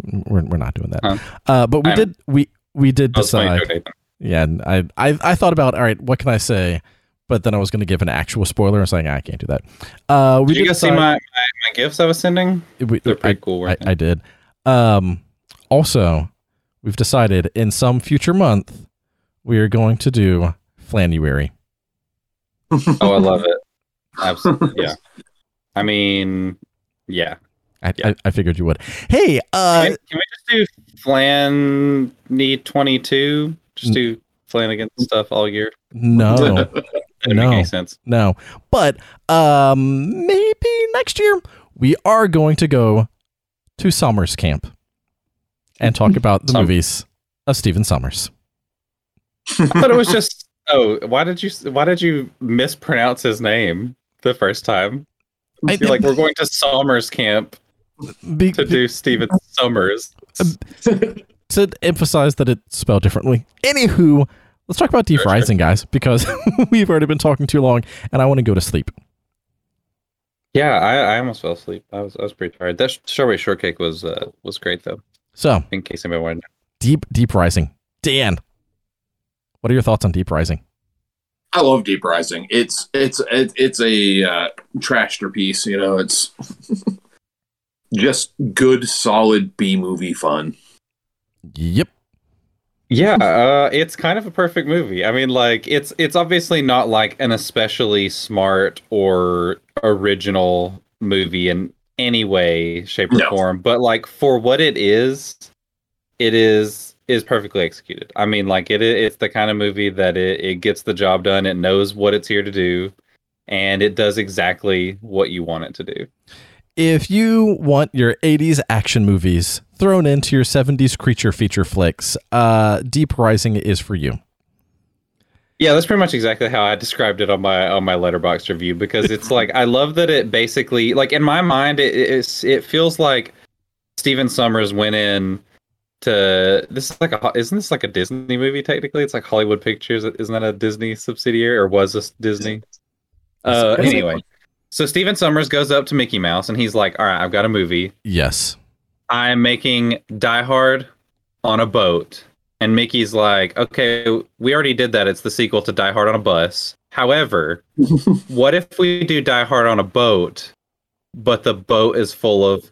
we're, we're not doing that. Huh. Uh but we I'm- did we we did That was funny, decide. Yeah, and I, I I thought about all right, what can I say? But then I was going to give an actual spoiler. and like, "Ah, I can't do that. Uh, we Did you guys see my, my, my gifts I was sending? we- They're pretty I, cool. I. I did. Um, also, we've decided in some future month we are going to do Flanuary. oh, I love it. Absolutely. Yeah. I mean, yeah. I, Yeah. I, I figured you would. Hey, uh, can, can we just do Flan Need 22? Just do Flanagan stuff all year? no, That didn't No. make any sense. no, but um, maybe next year we are going to go to Summers Camp and talk about the Sum- movies of Stephen Sommers. I thought it was just. Oh, why did you why did you mispronounce his name the first time? I- You're like we're going to Summers Camp Be- to do Stephen Sommers. to emphasize that it's spelled differently. Anywho, let's talk about Deep Sure, sure. Rising, guys, because we've already been talking too long, and I want to go to sleep. Yeah, I, I almost fell asleep. I was I was pretty tired. That strawberry shortcake was uh, was great though. So, In case anybody wanted. to know. Deep Deep Rising, Dan, what are your thoughts on Deep Rising? I love Deep Rising. It's it's it, it's a uh, trashter piece. You know, it's just good, solid B movie fun. Yep. Yeah, uh, it's kind of a perfect movie. I mean, like it's it's obviously not like an especially smart or original movie in any way, shape, or No. form. But like for what it is, it is is perfectly executed. I mean, like it it's the kind of movie that it, it gets the job done. It knows what it's here to do, and it does exactly what you want it to do. If you want your 80s action movies thrown into your 70s creature feature flicks, uh, Deep Rising is for you. Yeah, that's pretty much exactly how I described it on my on my Letterboxd review because it's like I love that it basically like in my mind it it's, it feels like Stephen Sommers went in to this is like a ho- isn't this like a Disney movie technically? It's like Hollywood Pictures. Isn't that a Disney subsidiary or was this Disney? Uh, anyway, so Stephen Sommers goes up to Mickey Mouse and he's like, "All right, I've got a movie. Yes. I'm making Die Hard on a boat. And Mickey's like, okay, we already did that. It's the sequel to Die Hard on a bus. However, what if we do Die Hard on a boat, but the boat is full of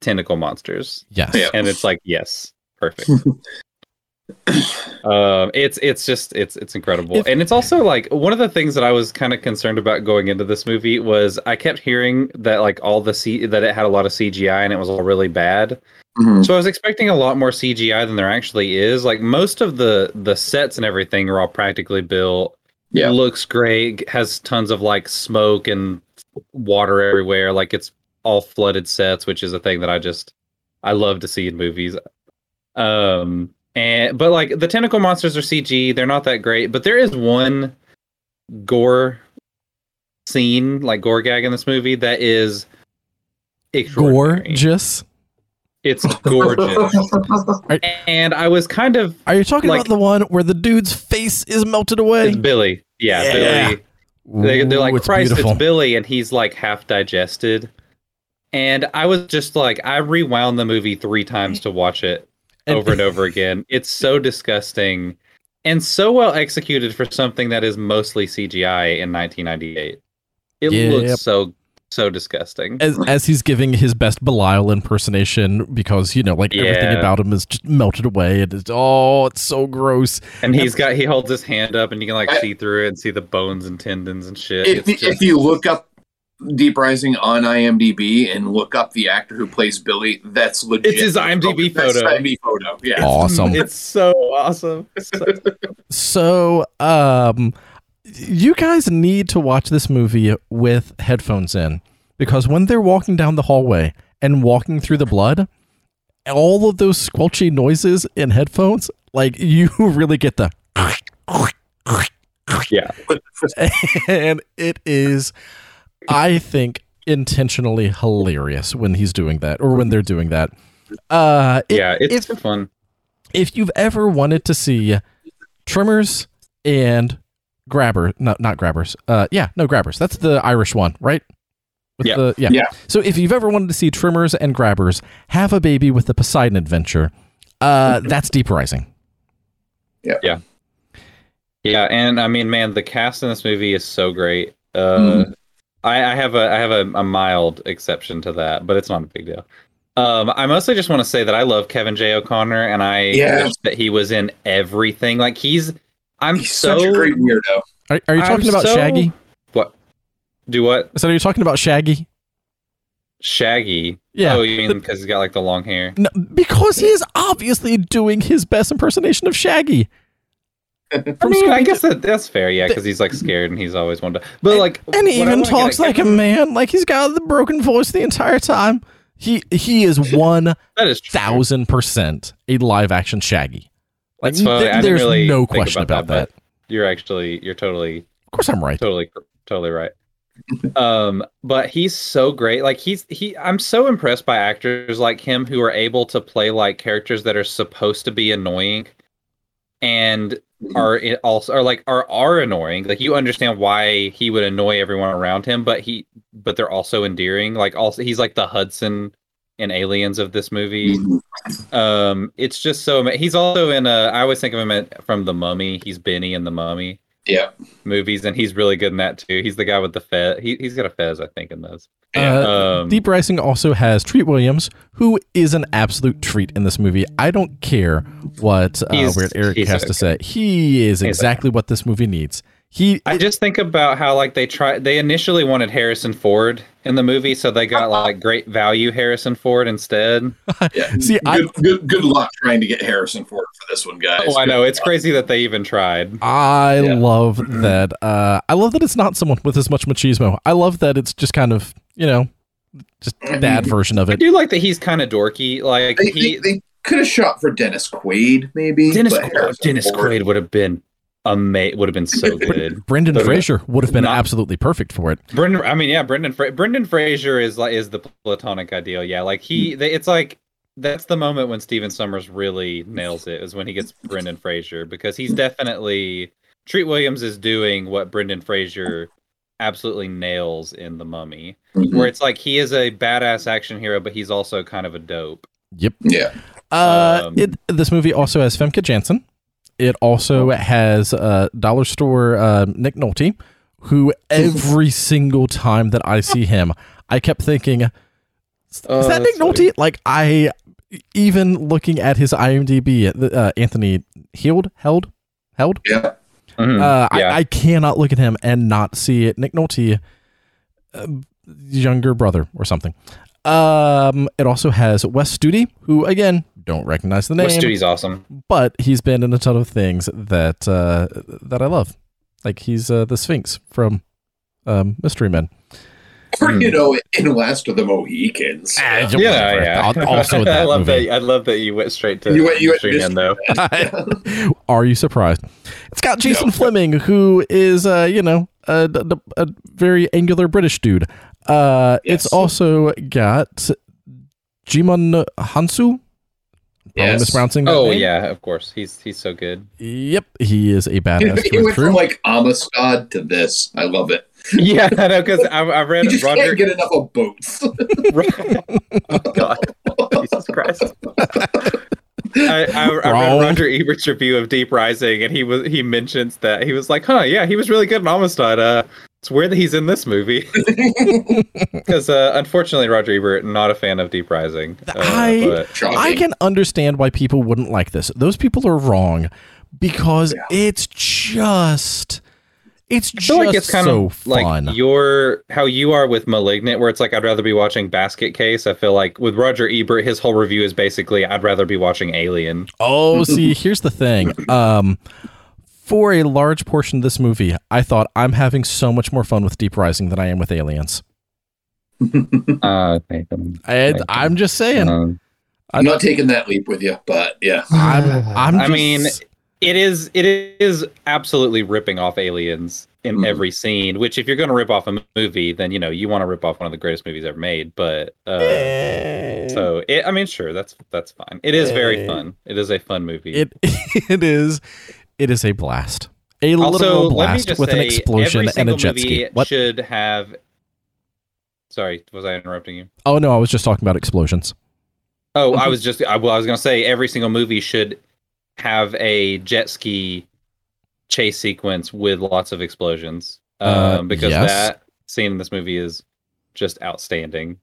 tentacle monsters? Yes. Yeah. And it's like, yes, perfect. um, it's it's just it's it's incredible, If- and it's also like one of the things that I was kind of concerned about going into this movie was I kept hearing that like all the C that it had a lot of CGI and it was all really bad. Mhm. So I was expecting a lot more CGI than there actually is. Like most of the the sets and everything are all practically built. Yeah. looks great. Has tons of like smoke and water everywhere. Like it's all flooded sets, which is a thing that I just I love to see in movies. Um and but like the tentacle monsters are CG. They're not that great, but there is one gore scene, like gore gag in this movie that is. Gorgeous. It's gorgeous. and I was kind of Are you talking Like- about the one where the dude's face is melted away? it's Billy. Yeah, Yeah. Billy. They, they're like, Ooh, it's Christ, beautiful. it's Billy, and he's like half digested. And I was just like, I rewound the movie three times to watch it And- over and over again. It's so disgusting and so well executed for something that is mostly CGI in 1998. It Yep. looks so so disgusting. as as he's giving his best Belial impersonation because you know like everything about him is just melted away and it's oh it's so gross. And he's got he holds his hand up, and you can like I- see through it and see the bones and tendons and shit. if, It's if just- you look up Deep Rising on IMDb and look up the actor who plays Billy, that's legit. It's his IMDb That's photo. IMDb photo. Yeah. Awesome. It's so awesome. So- So um you guys need to watch this movie with headphones in because when they're walking down the hallway and walking through the blood, all of those squelchy noises in headphones, like you really get the yeah. and it is i think intentionally hilarious when he's doing that or when they're doing that. Uh, it- yeah, it's if- fun. if you've ever wanted to see Tremors and grabber no not grabbers uh yeah no grabbers that's the irish one right with Yeah. the yeah. Yeah. so if you've ever wanted to see Tremors and grabbers have a baby with the poseidon adventure uh that's deep rising Yeah, Yeah. Yeah, and I mean, man, the cast in this movie is so great. Uh, Mhm. I, I have a I have a, a mild exception to that, but it's not a big deal. Um, I mostly just want to say that I love Kevin J. O'Connor, and I Yeah. wish that he was in everything. Like he's, I'm He's so such a great weirdo. are, are you I'm talking about so- shaggy what? Do what? so are you talking about shaggy Shaggy? yeah Oh, you mean because he's got like the long hair? no, because he is obviously doing his best impersonation of shaggy I mean, I guess that, that's fair, yeah, because he's like scared and he's always wanted to. But like, and he even talks like a man like he's got the broken voice the entire time he he is one That is thousand percent a live action Shaggy. Like th- there's really no question about, that. but You're actually, you're totally Of course, I'm right. totally totally right um but he's so great like he's he i'm so impressed by actors like him who are able to play like characters that are supposed to be annoying and are i- also are like are are annoying. Like you understand why he would annoy everyone around him but he but they're also endearing. Like also he's like the hudson in aliens of this movie. Um it's just so he's also in a i always think of him at, from the mummy. He's benny in the mummy Yeah. movies, and he's really good in that too. He's the guy with the fez. He, he's got a fez, I think, in those. Uh, Um, Deep Rising also has Treat Williams, who is an absolute treat in this movie. I don't care what uh, Weird Eric he's has to say. He is He's exactly what this movie needs. He I just think about how like they try. They initially wanted Harrison Ford in the movie, so they got uh-huh. like great value Harrison Ford instead. Yeah. see. I Good, good, good luck trying to get Harrison Ford for this one, guys. Oh, I know Good it's luck. crazy that they even tried. I Yeah. love mm-hmm. that. Uh, I love that it's not someone with as much machismo. I love that it's just kind of you know, just mm-hmm. that version of it. I it. do like that he's kind of dorky. Like They, he, they, they could have shot for Dennis Quaid, maybe. Dennis, but Quaid, Dennis Ford- Quaid would have been amazing. Would have been so good. Brendan But- Fraser would have been Not- absolutely perfect for it. Brendan, I mean, yeah, Brendan. Fra- Brendan Fraser is like is the platonic ideal. Yeah, like he, they, it's like that's the moment when Stephen Sommers really nails it is when he gets Brendan Fraser because he's definitely Treat Williams is doing what Brendan Fraser absolutely nails in The Mummy, Mhm. where it's like he is a badass action hero, but he's also kind of a dope. Yep. Yeah. Uh, Um, it, this movie also has Famke Janssen. It also has uh, dollar store uh, Nick Nolte, who every single time that I see him, I kept thinking, "Is Oh, that Nick that's funny. Nolte?" Like I, even looking at his IMDb, uh, Anthony Heald, Heald, Heald. Yeah. Mhm. Uh, yeah. I, I cannot look at him and not see it. Nick Nolte, uh, younger brother or something. Um, it also has Wes Studi, who again don't recognize the name, Wes Studi's awesome. but he's been in a ton of things that uh, that I love. Like he's uh, the Sphinx from um, Mystery Men. Or, Hmm. you know, in Last of the Mohicans. Ah, Yeah, whatever. yeah. Al- Also, I love movie. that. I love that you went straight to You went- you went Mystery Men, though. Are you surprised? It's got Jason No. Flemyng, who is, uh, you know, a, a, a very angular British dude. Uh, It's also got Djimon Hounsou. Probably Yes. mispronouncing that Oh name. yeah, of course. He's he's so good. Yep, he is a badass he through and went through. from like Amistad to this. I love it. Yeah, I know because I, I read You just Roger. can't get enough of both. oh God, Jesus Christ! I, I, I read Roger Ebert's review of Deep Rising, and he was he mentions that he was like, "Huh, yeah, he was really good in Amistad. Uh, it's weird that he's in this movie because uh, unfortunately, Roger Ebert not a fan of Deep Rising. Uh, I- I can understand why people wouldn't like this. Those people are wrong because Yeah. it's just it's I just like it's kind so of fun. like your how you are with Malignant, where it's like I'd rather be watching Basket Case. I feel like with Roger Ebert, his whole review is basically I'd rather be watching Alien. oh, see, here's the thing. Um for a large portion of this movie, I thought I'm having so much more fun with Deep Rising than I am with Aliens. Uh, Nathan. And I'm just saying. Um, I'm not taking that leap with you, but yeah. I'm I'm I mean, it is it is absolutely ripping off aliens in Mhm. every scene which if you're going to rip off a movie then you know you want to rip off one of the greatest movies ever made but uh so it, i mean sure that's that's fine it is very Eh. fun it is a fun movie It it is it is a blast. A also literal blast with an explosion and a jet ski. What? should have sorry was i interrupting you Oh no, I was just talking about explosions. Oh, I was just I, well, I was gonna say every single movie should have a jet ski chase sequence with lots of explosions, um, Uh, because yes. that scene in this movie is just outstanding.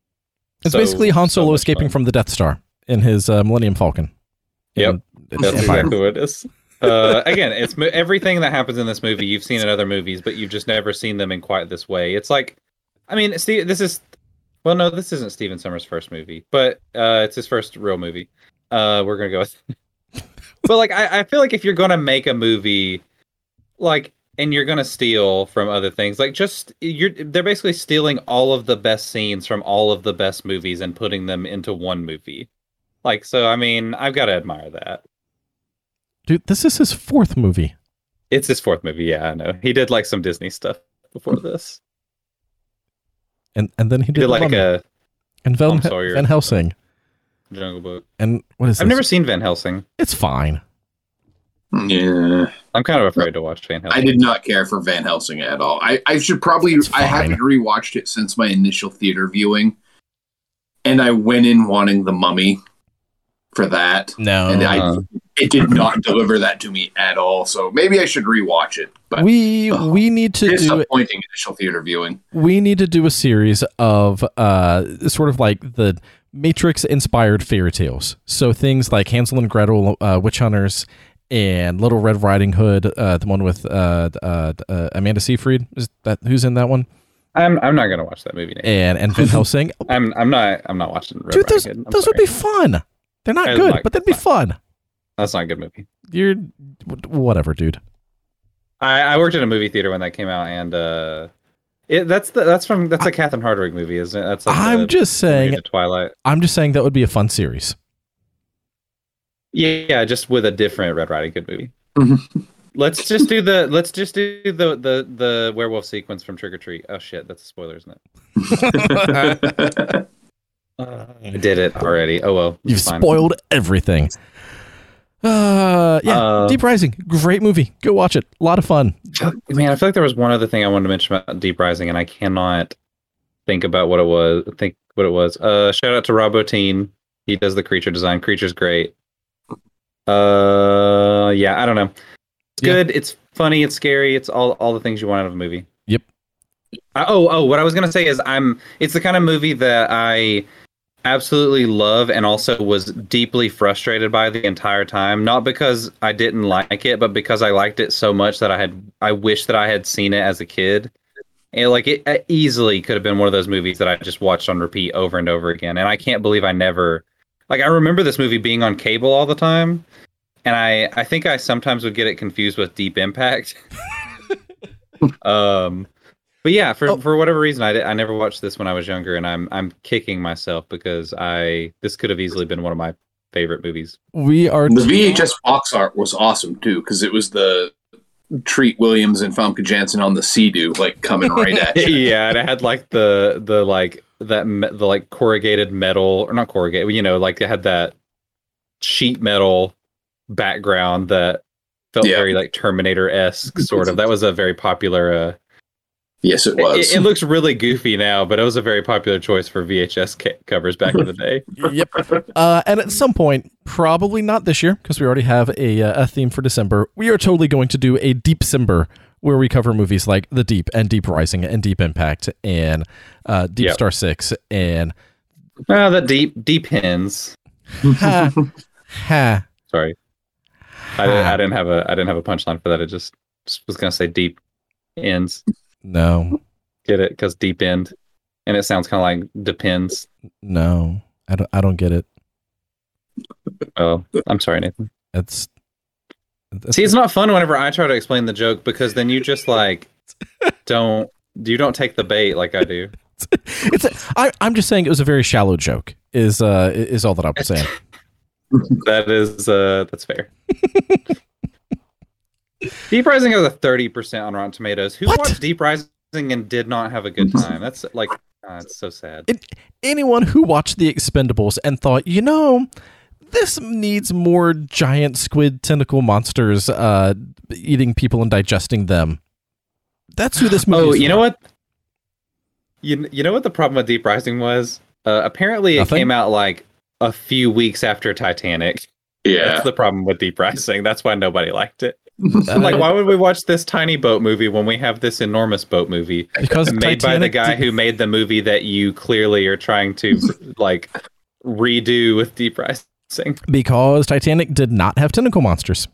It's So- basically Han Solo much escaping fun. from the Death Star in his uh, Millennium Falcon. Yep. In- That's Empire. exactly what it is. Uh, again, it's mo- everything that happens in this movie you've seen in other movies, but you've just never seen them in quite this way. It's like, I mean, Steve, this is well, no, this isn't Stephen Sommers' first movie, but uh, it's his first real movie. Uh, we're gonna go with, but like, I, I feel like if you're gonna make a movie, like, and you're gonna steal from other things, like, just you're they're basically stealing all of the best scenes from all of the best movies and putting them into one movie. Like, so I mean, I've got to admire that. Dude, this is his fourth movie. It's his fourth movie. Yeah, I know. He did like some Disney stuff before hmm. this. And and then he He did, did like Mummy a uh, and Van, Sawyer. Van Helsing. Jungle Book. And what is I've this? never seen Van Helsing. It's fine. Yeah, I'm kind of afraid to watch Van Helsing. I did not care for Van Helsing at all. I, I should probably. I haven't rewatched it since my initial theater viewing, and I went in wanting the Mummy for that, No. and I Uh, it did not deliver that to me at all. So maybe I should rewatch it. But we Oh, we need to do disappointing initial theater viewing. we need to do a series of uh sort of like the Matrix inspired fairy tales. So things like Hansel and Gretel, uh, Witch Hunters, and Little Red Riding Hood, uh, the one with uh, uh, uh, Amanda Seyfried. Is that who's in that one? I'm I'm not gonna watch that movie. Nate. And and Van Helsing. I'm I'm not I'm not watching. Red Dude, those Riding Hood. Those would be fun. They're not I good, like- but they'd be fun. That's not a good movie. You're whatever, dude. I, I worked in a movie theater when that came out, and uh, it that's the that's from that's a Catherine Hardwicke movie, isn't it? That's like I'm the- just movie saying. to Twilight. I'm just saying that would be a fun series. Yeah, yeah, just with a different Red Riding Hood movie. Mhm. let's just do the let's just do the the the werewolf sequence from Trick or Treat. Oh shit, that's a spoiler, isn't it? I did it already. Oh well. You've fine. spoiled everything. Uh, yeah, Uh, Deep Rising, great movie. Go watch it. A lot of fun. Man, I feel like there was one other thing I wanted to mention about Deep Rising, and I cannot think about what it was. Think what it was. Uh, shout out to Rob Bottin. He does the creature design. Creature's great. Uh, yeah, I don't know. It's Yeah. good. It's funny. It's scary. It's all all the things you want out of a movie. Yep. Uh, oh, oh, what I was gonna say is I'm. It's the kind of movie that I absolutely love and also was deeply frustrated by the entire time not because i didn't like it but because i liked it so much that i had i wish that i had seen it as a kid. And like it, it easily could have been one of those movies that i just watched on repeat over and over again. And i can't believe i never like i remember this movie being on cable all the time and i i think i sometimes would get it confused with deep impact. Um but yeah, for Oh. for whatever reason, I, di- I never watched this when I was younger, and I'm I'm kicking myself because I this could have easily been one of my favorite movies. We are The VHS box art was awesome too because it was the Treat Williams and Famke Janssen on the Sea-Doo like coming right at you. yeah, and it had like the the like that me- the like corrugated metal or not corrugated, you know, like it had that sheet metal background that felt Yeah. very like Terminator esque sort of. That was a very popular. Uh, Yes, it it, was. it looks really goofy now, but it was a very popular choice for VHS ca- covers back in the day. yep. Uh, and at some point, probably not this year, because we already have a, uh, a theme for December. We are totally going to do a Deep Simber where we cover movies like The Deep and Deep Rising and Deep Impact and uh, Deep Yep. Star Six and Ah, the deep deep hens. ha ha. Sorry. I didn't, I didn't have a I didn't have a punchline for that. I just, just was gonna say deep ends. No, Get it? Because deep end, and it sounds kind of like depends. no, I don't. I don't get it. Oh, I'm sorry, Nathan. It's, it's See, it's not fun whenever I try to explain the joke because then you just like don't you don't take the bait like I do. it's. A, I, I'm just saying it was a very shallow joke. Is uh is all that I'm saying. That is uh that's fair. Deep Rising has a thirty percent on Rotten Tomatoes. Who What? watched Deep Rising and did not have a good time? That's like, ah, it's so sad. Anyone who watched The Expendables and thought, you know, this needs more giant squid tentacle monsters uh, eating people and digesting them. That's who this movie Oh, is you for. know what? You you know what the problem with Deep Rising was? Uh, apparently, it Nothing? came out like a few weeks after Titanic. Yeah. That's the problem with Deep Rising. That's why nobody liked it. Uh, like, why would we watch this tiny boat movie when we have this enormous boat movie because made by the guy did- who made the movie that you clearly are trying to like redo with Deep Rising? because Titanic did not have tentacle monsters.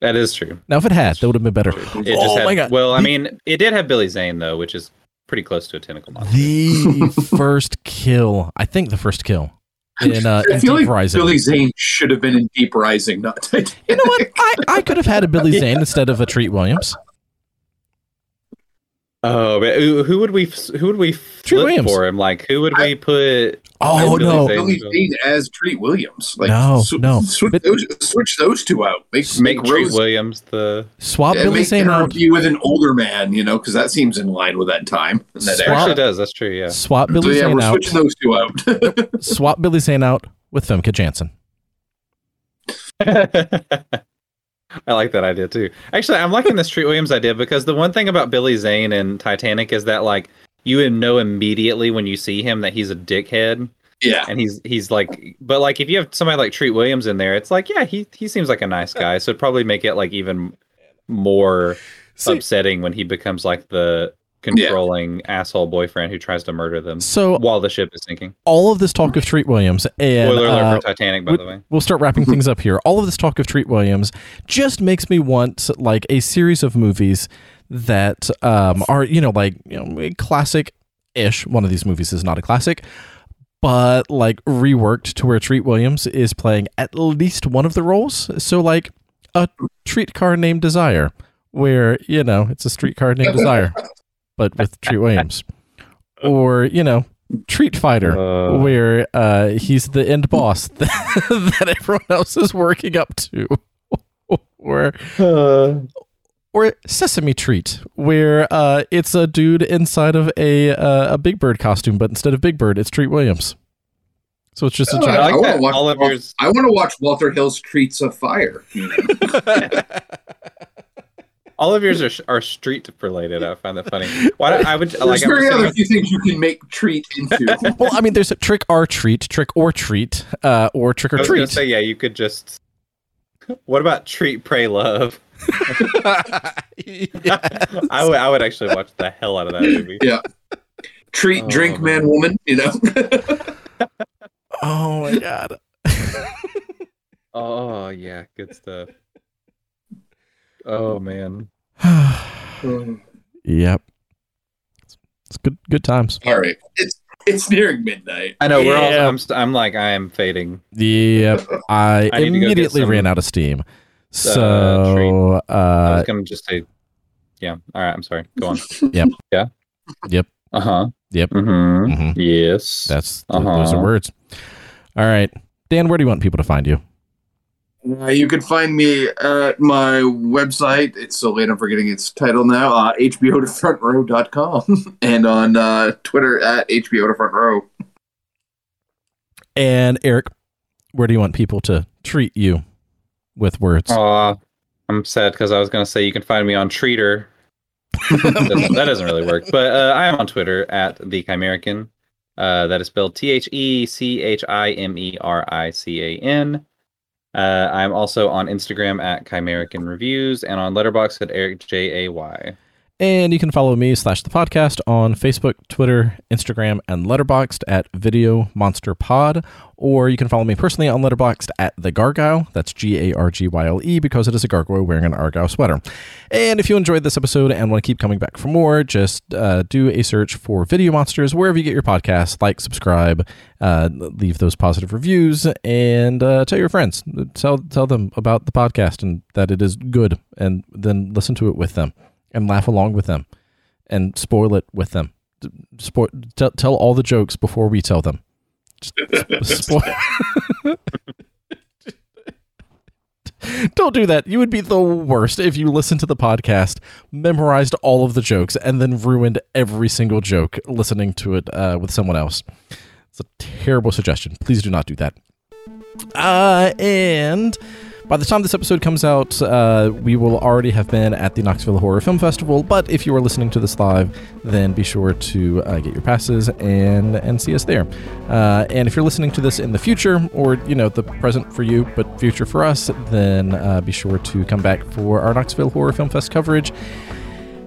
That is true. Now, if it had, that would have been better. It just oh had, my god! Well, I mean, it did have Billy Zane though, which is pretty close to a tentacle monster. the first kill, I think the first kill in uh, in Deep like Rising. Billy Zane should have been in Deep Rising, not Titanic. you know what? I, I could have had a Billy Zane instead of a Treat Williams. Oh, who, who would we who would we flip Williams. for him? Like, who would we put? Oh Billy no! Billy Zane as Treat Williams. Like, No, no. Switch, But- those, switch those two out. Make, Make make Treat Rose. Williams the. Swap yeah, Billy Zane out. be with an older man, you know, because that seems in line with that time. That Swap- Actually, does that's true? Yeah. Swap Billy So Billy yeah, Zane we're out. switching those two out. Swap Billy Zane out with Famke Janssen. I like that idea too. Actually, I'm liking this Treat Williams idea because the one thing about Billy Zane and Titanic is that like you know immediately when you see him that he's a dickhead yeah. and he's he's like but like if you have somebody like Treat Williams in there, it's like yeah, he he seems like a nice guy. So it'd probably make it like even more See, upsetting when he becomes like the controlling asshole boyfriend who tries to murder them so while the ship is sinking. all of this talk of Treat Williams and Spoiler alert uh, for Titanic, by we- the way. we'll start wrapping things up here. All of this talk of Treat Williams just makes me want like a series of movies that um, are you know like you know classic ish. One of these movies is not a classic, but like reworked to where Treat Williams is playing at least one of the roles. So like a treat car named Desire, where you know it's a streetcar named Desire, but with Treat Williams, or you know Treat Fighter Uh, where uh, he's the end boss that, that everyone else is working up to, or or Sesame Treat, where uh, it's a dude inside of a uh, a Big Bird costume, but instead of Big Bird, it's Treat Williams. So it's just a giant. I like I wanna watch- all of yours I want to watch Walter Hill's Treats of Fire. You know? All of yours are, are street related. I find that funny. Why don't, I would There's like. I'm very other few things you can make treat into. well, I mean, there's a trick or treat, trick or treat, uh, or trick I or was treat. say yeah. You could just. What about treat, pray, love? I would. I would actually watch the hell out of that movie. Yeah. Treat, Oh, drink, man, man. woman. You know. oh my god. Oh yeah, good stuff. Oh man. yep. It's good. Good times. All right, it's it's nearing midnight. I know we're all. Yeah. I'm. st- I'm like I am fading. Yep. I, I need to go get immediately some, ran out of steam. So I uh, was gonna just say. Yeah. All right. I'm sorry. Go on. Yep. Yeah. Yep. Uh huh. Yep. Mm-hmm. Mm-hmm. Yes. that's th- those are Uh-huh. words. All right, Dan. Where do you want people to find you? Uh, you can find me at my website. It's so late I'm forgetting its title now. Uh, HBO to front row.com and on uh, Twitter at HBO to front row. And Eric, where do you want people to treat you with words? Aw, I'm sad because I was gonna say you can find me on Treater. Doesn't- that doesn't really work, but uh, I am on Twitter at the Chimerican. Uh, that is spelled T H E C H I M E R I C A N. Uh, I'm also on Instagram at Chimerican Reviews and on Letterboxd at Eric J A Y. And you can follow me slash the podcast on Facebook, Twitter, Instagram, and Letterboxd at Video Monster Pod. Or you can follow me personally on Letterboxd at the Gargyle. That's G A R G Y L E because it is a gargoyle wearing an Argyle sweater. And if you enjoyed this episode and want to keep coming back for more, just uh, do a search for Video Monsters wherever you get your podcasts. Like, subscribe, uh, leave those positive reviews, and uh, tell your friends. Tell tell them about the podcast and that it is good, and then listen to it with them and laugh along with them and spoil it with them. Spoil, tell, tell all the jokes before we tell them. Just spoil. Don't do that. You would be the worst if you listened to the podcast, memorized all of the jokes, and then ruined every single joke listening to it uh, with someone else. It's a terrible suggestion. Please do not do that. Uh, and by the time this episode comes out, uh, we will already have been at the Knoxville Horror Film Festival. But if you are listening to this live, then be sure to uh, get your passes and and see us there. Uh, and if you're listening to this in the future, or you know the present for you but future for us, then uh, be sure to come back for our Knoxville Horror Film Fest coverage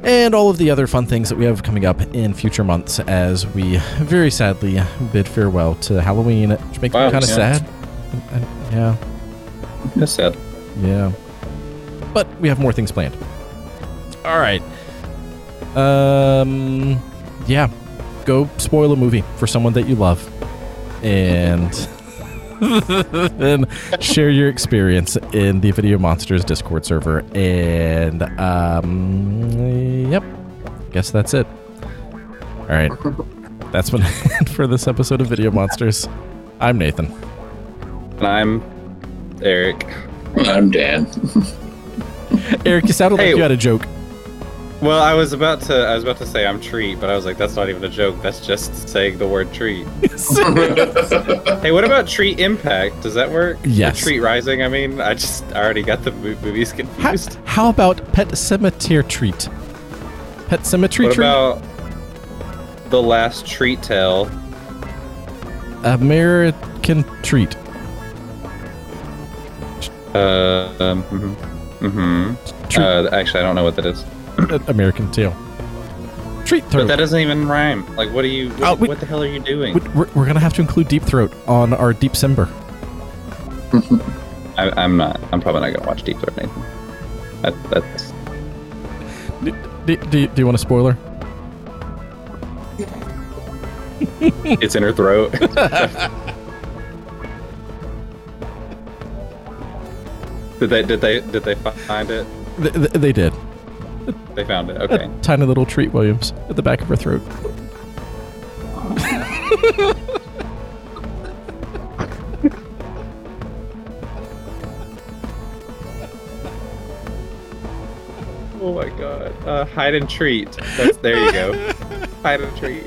and all of the other fun things that we have coming up in future months as we very sadly bid farewell to Halloween, which makes Wow, me kind of yeah. sad. And- yeah, That's sad. yeah. But we have more things planned. All right. Um, yeah. Go spoil a movie for someone that you love, and then share your experience in the Video Monsters Discord server. And um, yep. Guess that's it. All right. That's been for this episode of Video Monsters. I'm Nathan. And I'm Eric. I'm Dan. Eric, you sounded Hey. like you had a joke. Well, I was about to I was about to say I'm treat, but I was like, that's not even a joke. That's just saying the word treat. Hey, what about treat impact? Does that work? Or Yes. treat rising. I mean, I just I already got the mo- movies How, confused. how about Pet Cemetery Treat? Pet Cemetery what Treat? about the last treat tale? American Treat. Uh, um, mm-hmm. mm-hmm. Treat. Uh, actually, I don't know what that is. American Tail. Treat But that doesn't even rhyme. Like, what are you? What, Oh, we- what the hell are you doing? We- we're, we're gonna have to include Deep Throat on our Deep Simber. I, I'm not. I'm probably not gonna watch Deep Throat. Nathan. That, that's Do, do, do, do you want a spoiler? it's in her throat. did they? Did they? Did they find it? Th- th- they did. They found it. Okay. A tiny little Treat Williams at the back of her throat. Oh my god. Uh, hide and treat. That's there you go. hide and treat.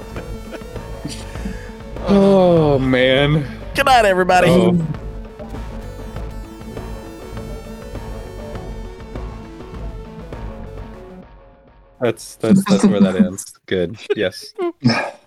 Oh man. Good night, everybody. Oh. That's that's that's where that ends. Good. Yes.